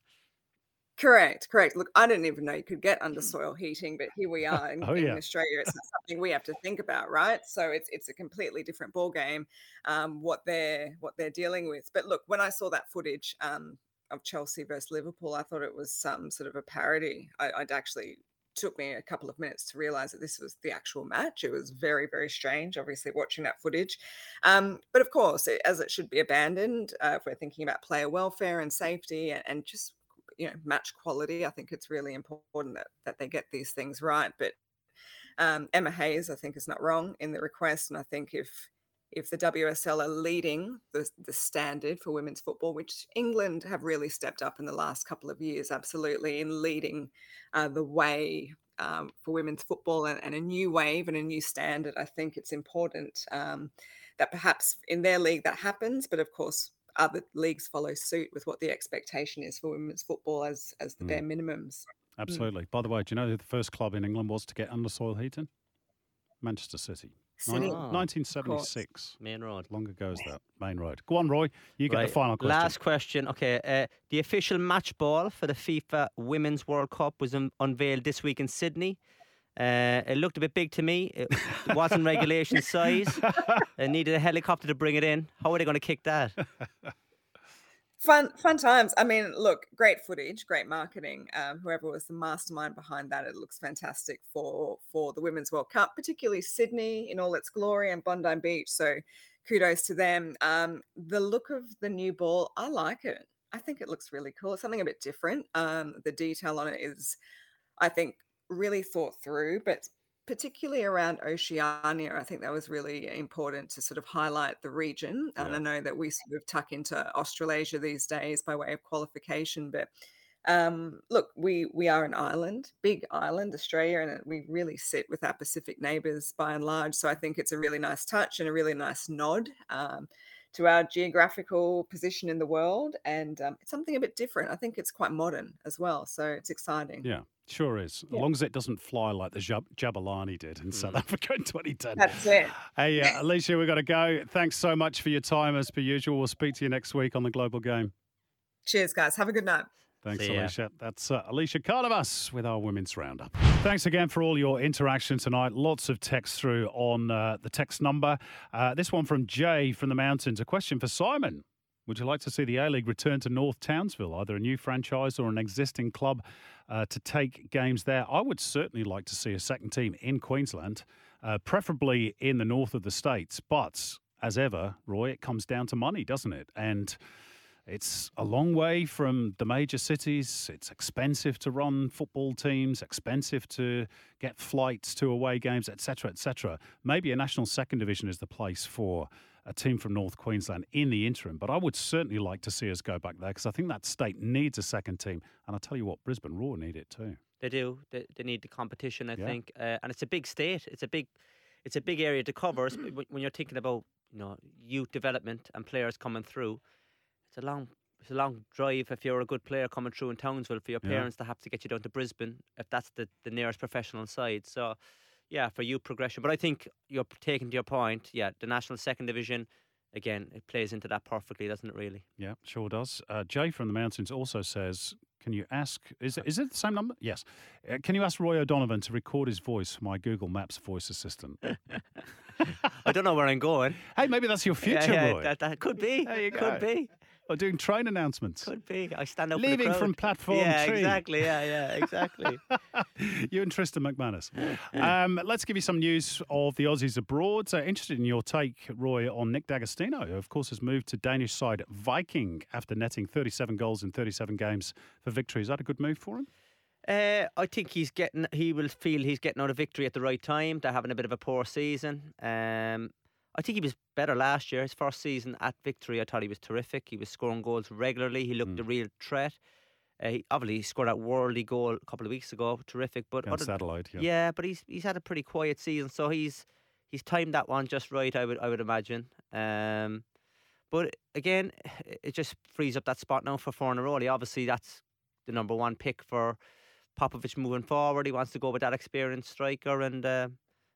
Correct, correct. Look, I didn't even know you could get undersoil heating, but here we are in, Oh, in. Australia. It's not something we have to think about, right? So it's it's a completely different ball game. Um, what they're what they're dealing with. But look, when I saw that footage um, of Chelsea versus Liverpool, I thought it was some sort of a parody. I, I'd actually took me a couple of minutes to realize that this was the actual match. It was very, very strange, obviously, watching that footage. Um, but of course, it, as it should be abandoned, uh, if we're thinking about player welfare and safety and, and just you know match quality, I think it's really important that that they get these things right. But um, Emma Hayes, I think, is not wrong in the request, and I think if if the WSL are leading the, the standard for women's football, which England have really stepped up in the last couple of years, absolutely, in leading uh, the way um, for women's football and, and a new wave and a new standard. I think it's important um, that perhaps in their league that happens, but of course, other leagues follow suit with what the expectation is for women's football as as the Mm. bare minimums. Absolutely. By the way, do you know who the first club in England was to get undersoil heating? Manchester City. City. Nin- Oh, of 1976. Main Road. Long ago is that. Main road. Go on, Roy. You get Right, the final question. Last question. Okay. Uh, the official match ball for the FIFA Women's World Cup was un- unveiled this week in Sydney. Uh, it looked a bit big to me. It wasn't regulation size. They needed a helicopter to bring it in. How are they going to kick that? Fun, fun times. I mean, look, great footage, great marketing. Um, whoever was the mastermind behind that, it looks fantastic for for the Women's World Cup, particularly Sydney in all its glory and Bondi Beach. So, kudos to them. Um, the look of the new ball, I like it. I think it looks really cool. It's something a bit different. Um, the detail on it is, I think, really thought through, but particularly around Oceania, I think that was really important to sort of highlight the region. And I know that we sort of tuck into Australasia these days by way of qualification, but um, look, we we are an island, big island, Australia, and we really sit with our Pacific neighbours by and large. So I think it's a really nice touch and a really nice nod. Um, to our geographical position in the world, and um, it's something a bit different. I think it's quite modern as well, so it's exciting. Yeah, sure is. As Yeah. long as it doesn't fly like the Jab- Jabulani did in South Africa in 2010. That's it. Hey, uh, Elissia, we've got to go. Thanks so much for your time as per usual. We'll speak to you next week on the Global Game. Cheers, guys. Have a good night. Thanks, Elissia. That's uh, Elissia Carnavas with our Women's Roundup. Thanks again for all your interaction tonight. Lots of text through on uh, the text number. Uh, this one from Jay from the Mountains. A question for Simon. Would you like to see the A League return to North Townsville, either a new franchise or an existing club uh, to take games there? I would certainly like to see a second team in Queensland, uh, preferably in the north of the states. But as ever, Roy, it comes down to money, doesn't it? And it's a long way from the major cities. It's expensive to run football teams, expensive to get flights to away games, etc., etc. Maybe a national second division is the place for a team from North Queensland in the interim. But I would certainly like to see us go back there because I think that state needs a second team. And I'll tell you what, Brisbane Roar need it too. They do. They, they need the competition, I Yeah. think, uh, and it's a big state. It's a big, it's a big area to cover. when- you're thinking about you know youth development and players coming through, it's a long, it's a long drive if you're a good player coming through in Townsville for your Yeah. parents to have to get you down to Brisbane if that's the, the nearest professional side. So, yeah, for you progression. But I think you're taking to your point. Yeah, the national second division, again, it plays into that perfectly, doesn't it? Really. Yeah, sure does. Uh, Jay from the Mountains also says, "Can you ask? Is it, is it the same number? Yes. Uh, can you ask Roy O'Donovan to record his voice for my Google Maps voice assistant? I don't know where I'm going. hey, maybe that's your future, yeah, Roy. that, that could be. There you go. Could be. Or doing train announcements. Could be. I stand up. Leaving from platform Yeah, three. exactly. Yeah, yeah, exactly. you and Tristan McManus. Um, let's give you some news of the Aussies abroad. So, interested in your take, Roy, on Nick D'Agostino, who, of course, has moved to Danish side Viking after netting 37 goals in 37 games for victory. Is that a good move for him? Uh, I think he's getting. He will feel he's getting out of victory at the right time. They're having a bit of a poor season. Um, I think he was better last year. His first season at victory, I thought he was terrific. He was scoring goals regularly. He looked a real threat. Uh, he, obviously, he scored that worldy goal a couple of weeks ago. Terrific, but Against other- Adelaide, yeah. yeah, but he's he's had a pretty quiet season, so he's he's timed that one just right. I would I would imagine. Um, but again, it just frees up that spot now for Fornaroli. Obviously, that's the number one pick for Popovic moving forward. He wants to go with that experienced striker, and uh,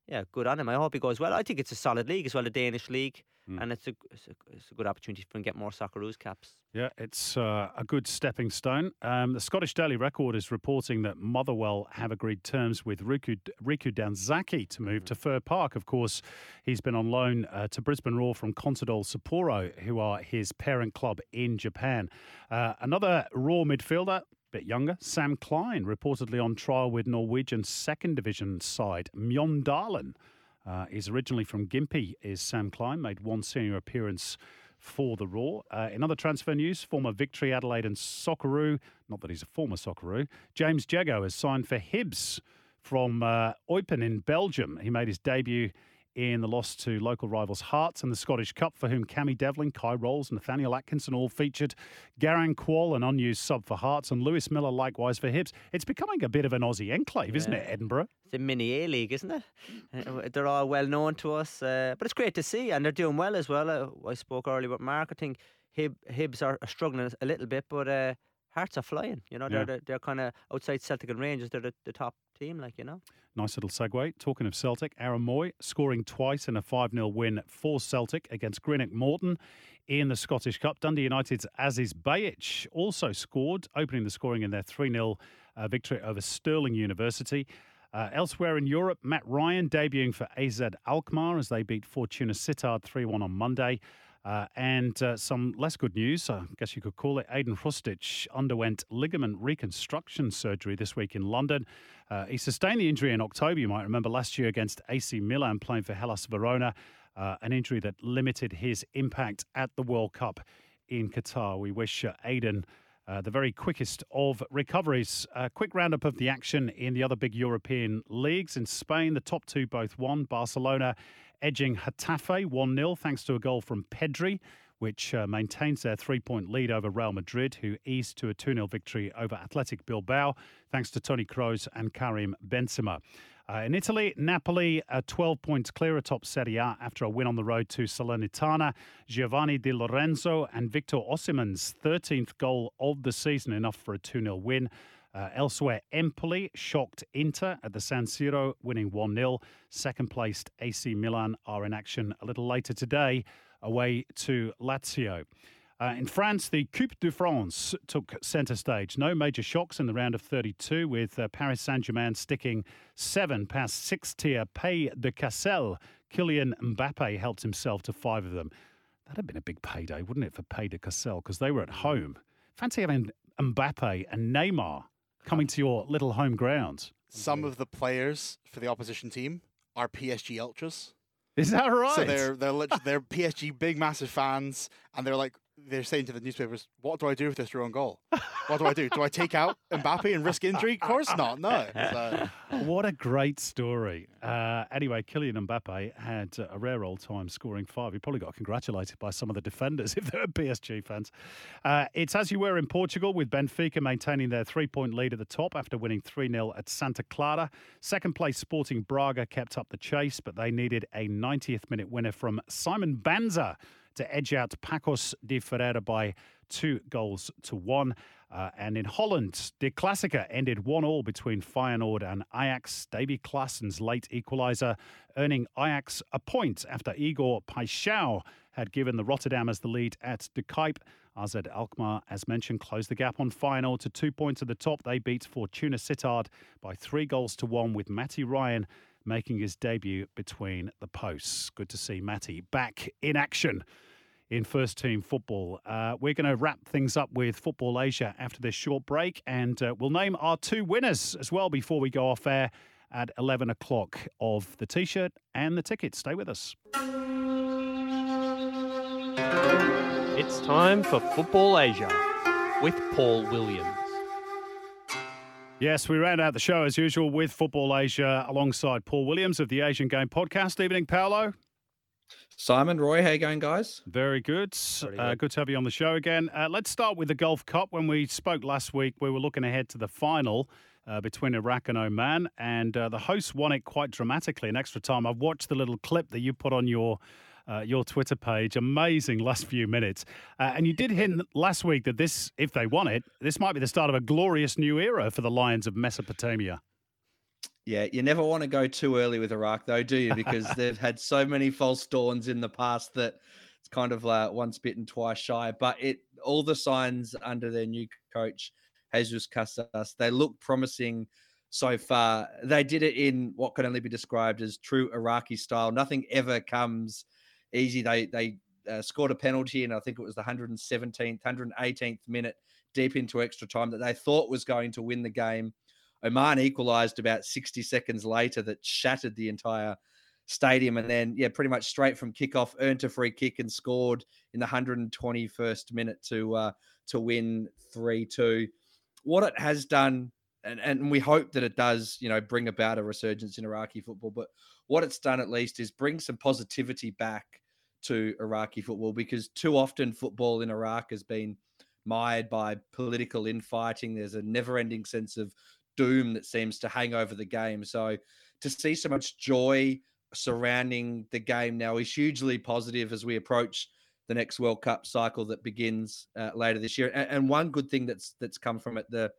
yeah, good on him. I hope he goes well. I think it's a solid league as well, the Danish league, Mm. and it's a, it's a it's a good opportunity for him to get more Socceroos caps. Yeah, it's uh, a good stepping stone. Um, the Scottish Daily Record is reporting that Motherwell have agreed terms with Riku, Riku Danzaki to move to Fir Park. Of course, he's been on loan uh, to Brisbane Roar from Consadole Sapporo, who are his parent club in Japan. Uh, another Roar midfielder, bit younger, Sam Klein, reportedly on trial with Norwegian second division side Mjøndalen. Uh, he's originally from Gympie, is Sam Klein, made one senior appearance for the Roar. Uh, in other transfer news, former Victory Adelaide and Socceroo, not that he's a former Socceroo, James Jeggo has signed for Hibs from uh, Eupen in Belgium. He made his debut in the loss to local rivals Hearts and the Scottish Cup, for whom Cammy Devlin, Kye Rowles, Nathaniel Atkinson all featured. Garang Kuol, an unused sub for Hearts, and Lewis Miller likewise for Hibs. It's becoming a bit of an Aussie enclave, isn't it, Edinburgh? It's a mini A League, isn't it? Uh, they're all well known to us, uh, but it's great to see, and they're doing well as well. Uh, I spoke earlier about marketing. Hib, Hibs are, are struggling a little bit, but uh, Hearts are flying. You know, they're Yeah. they're, they're kind of outside Celtic and Rangers. They're the, the top team, like you know. Nice little segue. Talking of Celtic, Aaron Mooy scoring twice in a 5 0 win for Celtic against Greenock Morton in the Scottish Cup. Dundee United's Aziz Behich also scored, opening the scoring in their 3 0 uh, victory over Stirling University. Uh, elsewhere in Europe, Matt Ryan debuting for AZ Alkmaar as they beat Fortuna Sittard 3 1 on Monday. Uh, and uh, some less good news, I guess you could call it. Ajdin Hrustic underwent ligament reconstruction surgery this week in London. Uh, he sustained the injury in October, you might remember, last year against AC Milan playing for Hellas Verona, uh, an injury that limited his impact at the World Cup in Qatar. We wish uh, Ajdin uh, the very quickest of recoveries. A quick roundup of the action in the other big European leagues. In Spain, the top two both won. Barcelona edging Getafe 1 0 thanks to a goal from Pedri, which uh, maintains their three point lead over Real Madrid, who eased to a 2 0 victory over Athletic Bilbao thanks to Toni Kroos and Karim Benzema. Uh, in Italy, Napoli are 12 points clear atop Serie A after a win on the road to Salernitana. Giovanni Di Lorenzo and Victor Osimhen's 13th goal of the season, enough for a 2 0 win. Uh, elsewhere, Empoli shocked Inter at the San Siro, winning 1 0. Second placed AC Milan are in action a little later today, away to Lazio. Uh, in France, the Coupe de France took centre stage. No major shocks in the round of 32, with uh, Paris Saint Germain sticking seven past six tier Pays de Cassel. Kylian Mbappe helped himself to five of them. That'd have been a big payday, wouldn't it, for Pays de Cassel? Because they were at home. Fancy having Mbappe and Neymar coming to your little home ground. Some of the players for the opposition team are PSG ultras. Is that right? So they're they're they're PSG big massive fans, and they're like they're saying to the newspapers, "What do I do if this on goal? What do I do? Do I take out Mbappe and risk injury? Of course not. No." So, what a great story. Uh, anyway, Kylian Mbappe had a rare old time scoring five. He probably got congratulated by some of the defenders if they were PSG fans. Uh, it's as you were in Portugal, with Benfica maintaining their three point lead at the top after winning 3 0 at Santa Clara. Second place Sporting Braga kept up the chase, but they needed a 90th minute winner from Simon Banza to edge out Pacos de Ferreira by two goals to one. Uh, and in Holland, De Klassiker ended 1 all between Feyenoord and Ajax. Davy Klaassen's late equaliser, earning Ajax a point after Igor Paixão had given the Rotterdammers the lead at De Kuip. AZ Alkmaar, as mentioned, closed the gap on Feyenoord to two points at the top. They beat Fortuna Sittard by three goals to one, with Matty Ryan making his debut between the posts. Good to see Matty back in action in first team football. Uh, we're going to wrap things up with Football Asia after this short break, and uh, we'll name our two winners as well before we go off air at 11 o'clock of the t shirt and the tickets. Stay with us. It's time for Football Asia with Paul Williams. Yes, we round out the show as usual with Football Asia alongside Paul Williams of the Asian Game Podcast. Evening, Paolo. Simon, Roy, how you going, guys? Very good. Uh, good to have you on the show again. Uh, let's start with the Gulf Cup. When we spoke last week, we were looking ahead to the final uh, between Iraq and Oman, and uh, the hosts won it quite dramatically in extra time. I've watched the little clip that you put on your uh, your Twitter page. Amazing last few minutes. Uh, and you did hint last week that this, if they won it, this might be the start of a glorious new era for the Lions of Mesopotamia. Yeah, you never want to go too early with Iraq, though, do you? Because they've had so many false dawns in the past that it's kind of like once bitten, twice shy. But it all the signs under their new coach, Jesus Casas, they look promising so far. They did it in what can only be described as true Iraqi style. Nothing ever comes easy. They they uh, scored a penalty, and I think it was the 117th, 118th minute, deep into extra time, that they thought was going to win the game. Oman equalised about 60 seconds later, that shattered the entire stadium, and then yeah, pretty much straight from kickoff, earned a free kick and scored in the 121st minute to uh, to win three two. What it has done and, and we hope that it does, you know, bring about a resurgence in Iraqi football. But what it's done at least is bring some positivity back to Iraqi football because too often football in Iraq has been mired by political infighting. There's a never ending sense of doom that seems to hang over the game. So to see so much joy surrounding the game now is hugely positive as we approach the next World Cup cycle that begins uh, later this year. And, and, one good thing that's that's come from it, the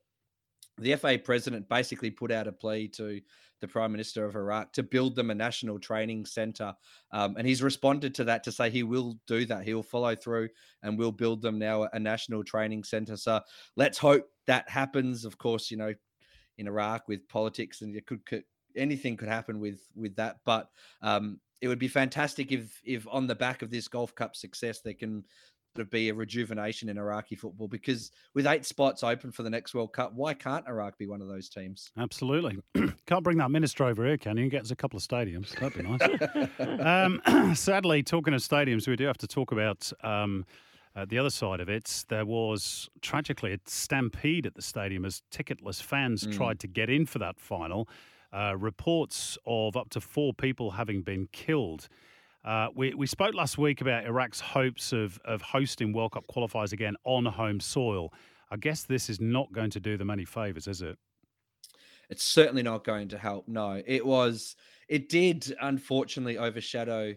the FA president basically put out a plea to the Prime Minister of Iraq to build them a national training center. Um, and he's responded to that to say he will do that. He will follow through and will build them now a national training center. So let's hope that happens. Of course, you know, in Iraq with politics and it could, could anything could happen with with that. But um, it would be fantastic if if on the back of this Gulf Cup success, they can to be a rejuvenation in Iraqi football because with eight spots open for the next World Cup, why can't Iraq be one of those teams? Absolutely. can't bring that minister over here, can you? Get us a couple of stadiums. That'd be nice. um, sadly, talking of stadiums, we do have to talk about. Um, uh, the other side of it, there was tragically a stampede at the stadium as ticketless fans mm. tried to get in for that final. Uh, reports of up to four people having been killed. Uh, we, we spoke last week about Iraq's hopes of, of hosting World Cup qualifiers again on home soil. I guess this is not going to do them any favours, is it? It's certainly not going to help. No, it was. It did unfortunately overshadow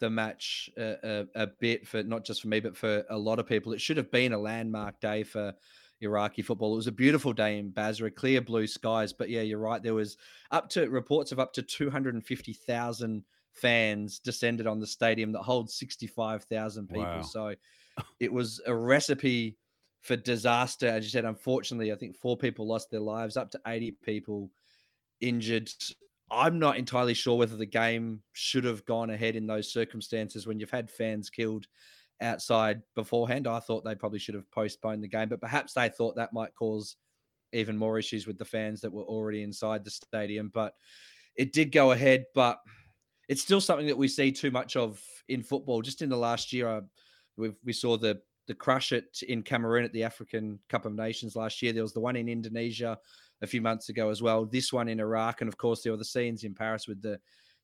the match a, a, a, bit for not just for me, but for a lot of people. It should have been a landmark day for Iraqi football. It was a beautiful day in Basra, clear blue skies. But yeah, you're right. There was up to reports of up to 250,000 fans descended on the stadium that holds 65,000 people. Wow. So it was a recipe for disaster. As you said, unfortunately, I think four people lost their lives, up to 80 people injured. I'm not entirely sure whether the game should have gone ahead in those circumstances when you've had fans killed outside beforehand. I thought they probably should have postponed the game, but perhaps they thought that might cause even more issues with the fans that were already inside the stadium. But it did go ahead. But it's still something that we see too much of in football. Just in the last year, uh, we we saw the the crush it in Cameroon at the African Cup of Nations last year. There was the one in Indonesia a few months ago as well. This one in Iraq, and of course there were the scenes in Paris with the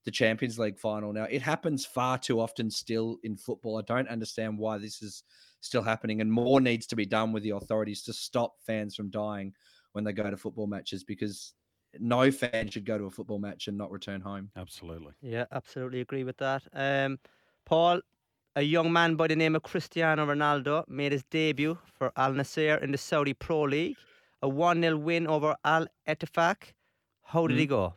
the Champions League final. Now it happens far too often still in football. I don't understand why this is still happening, and more needs to be done with the authorities to stop fans from dying when they go to football matches because no fan should go to a football match and not return home. Absolutely. Yeah, absolutely agree with that. Um, Paul, a young man by the name of Cristiano Ronaldo made his debut for Al Nassr in the Saudi Pro League. A 1 0 win over Al Ettifaq. How did mm. he go?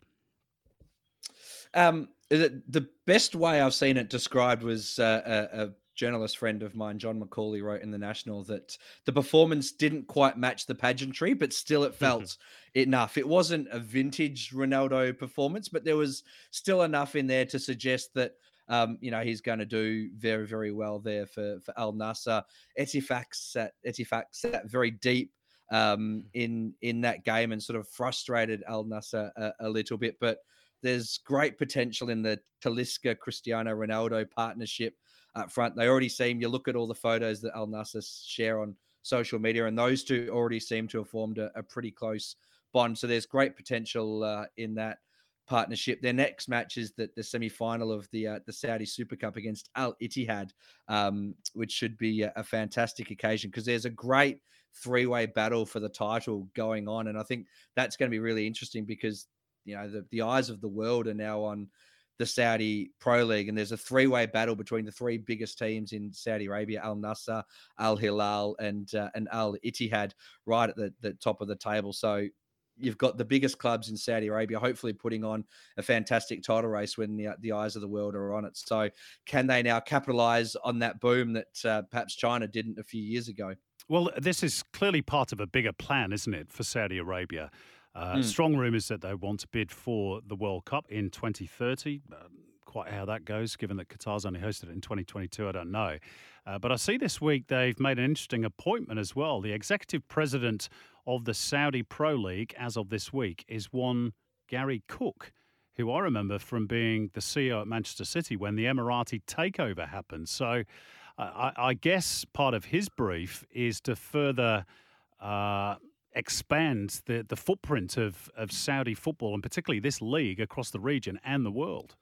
Um, the best way I've seen it described was uh, a, a journalist friend of mine, John McAuley, wrote in the National that the performance didn't quite match the pageantry, but still it felt mm-hmm. enough. It wasn't a vintage Ronaldo performance, but there was still enough in there to suggest that. Um, you know he's going to do very, very well there for for Al Nassr. Ettifaq sat Ettifaq sat very deep um, in in that game and sort of frustrated Al Nassr a, a little bit. But there's great potential in the Talisca Cristiano Ronaldo partnership up front. They already seem, you look at all the photos that Al Nassr share on social media, and those two already seem to have formed a, a pretty close bond. So there's great potential uh, in that partnership. Their next match is the, the semi final of the uh, the Saudi Super Cup against Al Ittihad, um, which should be a, a fantastic occasion because there's a great three way battle for the title going on. And I think that's going to be really interesting because, you know, the, the eyes of the world are now on the Saudi Pro League, and there's a three-way battle between the three biggest teams in Saudi Arabia: Al Nassr, Al Hilal, and uh, and Al Ittihad, right at the, the top of the table. So you've got the biggest clubs in Saudi Arabia, hopefully putting on a fantastic title race when the, the eyes of the world are on it. So, can they now capitalize on that boom that uh, perhaps China didn't a few years ago? Well, this is clearly part of a bigger plan, isn't it, for Saudi Arabia? Uh, mm. Strong rumours that they want to bid for the World Cup in 2030. Uh, quite how that goes, given that Qatar's only hosted it in 2022, I don't know. Uh, but I see this week they've made an interesting appointment as well. The executive president of the Saudi Pro League as of this week is one Gary Cook, who I remember from being the CEO at Manchester City when the Emirati takeover happened. So I, I guess part of his brief is to further. Uh, expand the, the footprint of, of Saudi football and particularly this league across the region and the world.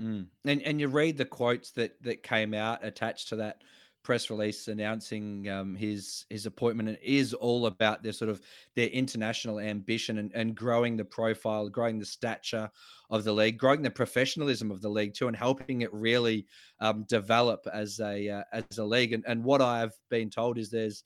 Mm. And and you read the quotes that that came out attached to that press release announcing um, his his appointment it is all about their sort of their international ambition and, and growing the profile, growing the stature of the league, growing the professionalism of the league too, and helping it really um, develop as a uh, as a league. And, and what I've been told is there's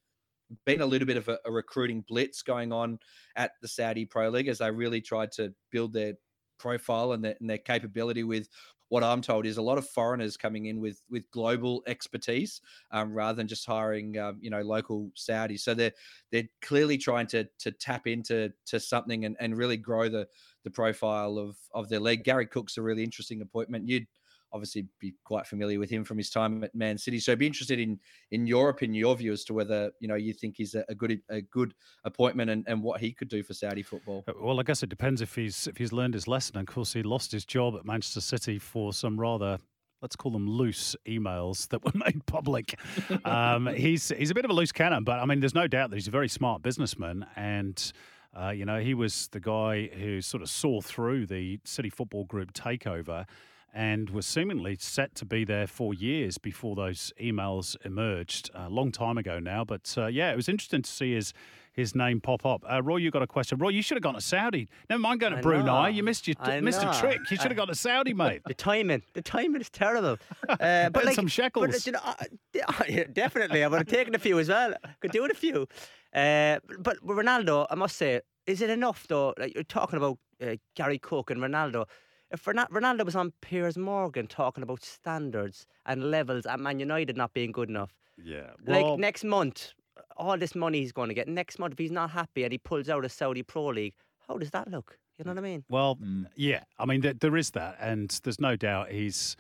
been a little bit of a, a recruiting blitz going on at the Saudi Pro League as they really tried to build their profile and their, and their capability with what I'm told is a lot of foreigners coming in with with global expertise um, rather than just hiring um, you know local Saudis. So they're they're clearly trying to to tap into to something and, and really grow the the profile of of their league. Gary Cook's a really interesting appointment. You'd obviously be quite familiar with him from his time at Man City. So I'd be interested in in your opinion, your view as to whether you know you think he's a, good a good appointment and, and what he could do for Saudi football. Uh, well, I guess it depends if he's if he's learned his lesson. Of course, he lost his job at Manchester City for some rather let's call them loose emails that were made public. um, he's he's a bit of a loose cannon, but I mean, there's no doubt that he's a very smart businessman and. Uh, you know, he was the guy who sort of saw through the City Football Group takeover and was seemingly set to be there for years before those emails emerged a long time ago now. But uh, yeah, it was interesting to see his his name pop up. Uh, Roy, you got a question. Roy, you should have gone to Saudi. Never mind going to I Brunei. Know. You missed your missed a trick. You should have gone to Saudi, mate. The timing, the timing is terrible. Uh, but like, some shekels. But, you know, definitely, I would have taken a few as well. Could do it a few. Uh, but Ronaldo, I must say, is it enough though? Like you're talking about uh, Gary Cook and Ronaldo if Ronaldo was on Piers Morgan talking about standards and levels at Man United not being good enough. Yeah. Well, like next month, all this money he's going to get. Next month, if he's not happy and he pulls out of Saudi Pro League, how does that look? You know what I mean? Well, yeah. I mean, there, there is that. And there's no doubt he's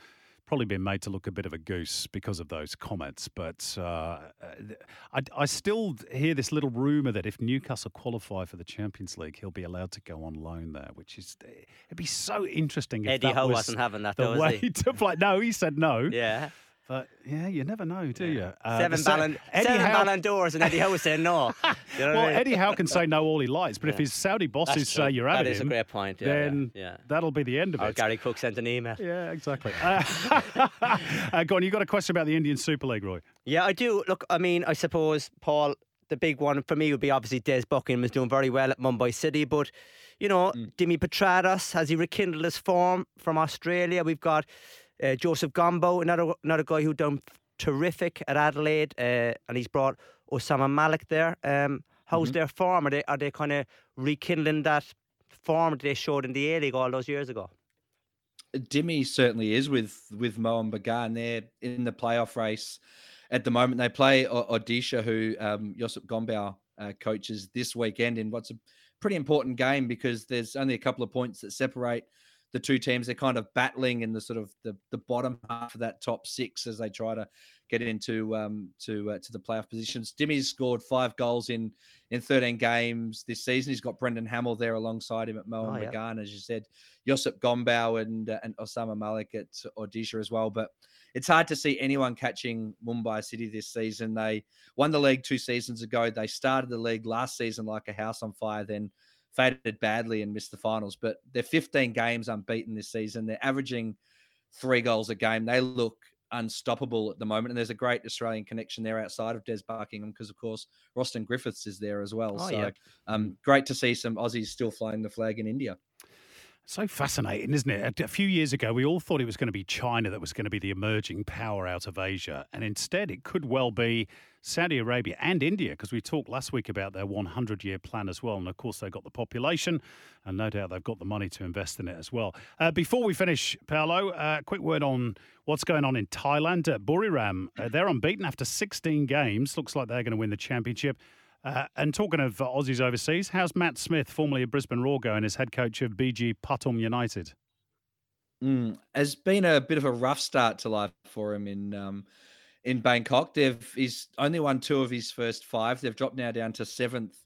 probably been made to look a bit of a goose because of those comments. But uh, I, I, still hear this little rumor that if Newcastle qualify for the Champions League, he'll be allowed to go on loan there, which is it'd be so interesting. If Eddie Howe was wasn't having that. The though, way to play. No, he said no. Yeah. But yeah, you never know, do you? Uh, seven, Ballon, seven Howe, Ballon d'Ors and Eddie Howe saying no. You know well, I mean? Eddie Howe can say no all he likes, but yeah. if his Saudi bosses say you're out that of is him, a great point. Yeah, then yeah, that'll be the end of or it. Gary Cook sent an email. Yeah, exactly. Uh, uh, go on, you got a question about the Indian Super League, Roy? Yeah, I do. Look, I mean, I suppose Paul, the big one for me would be obviously Des Buckingham is doing very well at Mumbai City, but you know, mm. Dimi Petratos has he rekindled his form from Australia? We've got. Uh, Josep Gombau, another another guy who done terrific at Adelaide, uh, and he's brought Osama Malik there. Um, how's mm-hmm. their form? Are they are they kind of rekindling that form that they showed in the A League all those years ago? Dimi certainly is with with Mohun Bagan. They're in the playoff race at the moment. They play Odisha, who um, Josep Gombau uh, coaches this weekend in what's a pretty important game because there's only a couple of points that separate the two teams. They're kind of battling in the sort of the, the bottom half of that top six as they try to get into um, to uh, to the playoff positions. Dimi's scored five goals in in 13 games this season. He's got Brendan Hamill there alongside him at Mohun oh, yeah. as you said, Josep Gombau and uh, and Osama Malik at Odisha as well. But it's hard to see anyone catching Mumbai City this season. They won the league two seasons ago. They started the league last season like a house on fire. Then faded badly and missed the finals. But they're 15 games unbeaten this season. They're averaging three goals a game. They look unstoppable at the moment. And there's a great Australian connection there outside of Des Buckingham because, of course, Roston Griffiths is there as well. Oh, so yeah. um, great to see some Aussies still flying the flag in India. So fascinating, isn't it? A, few years ago, we all thought it was going to be China that was going to be the emerging power out of Asia. And instead, it could well be Saudi Arabia and India, because we talked last week about their 100 year plan as well. And of course, they've got the population, and no doubt they've got the money to invest in it as well. Uh, before we finish, Paolo, a uh, quick word on what's going on in Thailand. Uh, Buriram, uh, they're unbeaten after 16 games. Looks like they're going to win the championship. Uh, and talking of Aussies overseas, how's Matt Smith, formerly of Brisbane Roar, going as head coach of BG Pathum United? Mm, has been a bit of a rough start to life for him in um, in Bangkok. They've he's only won two of his first five. They've dropped now down to seventh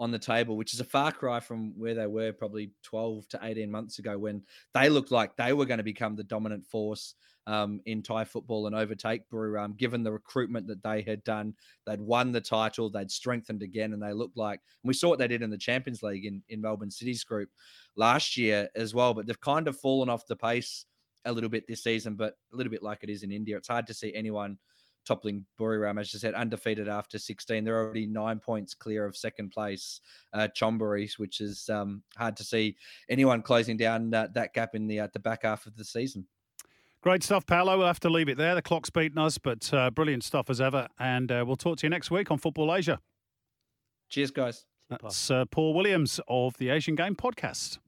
on the table, which is a far cry from where they were probably 12 to 18 months ago when they looked like they were going to become the dominant force um, in Thai football and overtake Buriram, given the recruitment that they had done. They'd won the title, they'd strengthened again, and they looked like, we saw what they did in the Champions League in, in Melbourne City's group last year as well, but they've kind of fallen off the pace a little bit this season, but a little bit like it is in India. It's hard to see anyone toppling Buriram, as you said, undefeated after 16. They're already nine points clear of second place, uh, Chonburi, which is um, hard to see anyone closing down uh, that gap in the uh, the back half of the season. Great stuff, Paolo. We'll have to leave it there. The clock's beaten us, but uh, brilliant stuff as ever. And uh, we'll talk to you next week on Football Asia. Cheers, guys. That's uh, Paul Williams of the Asian Game Podcast.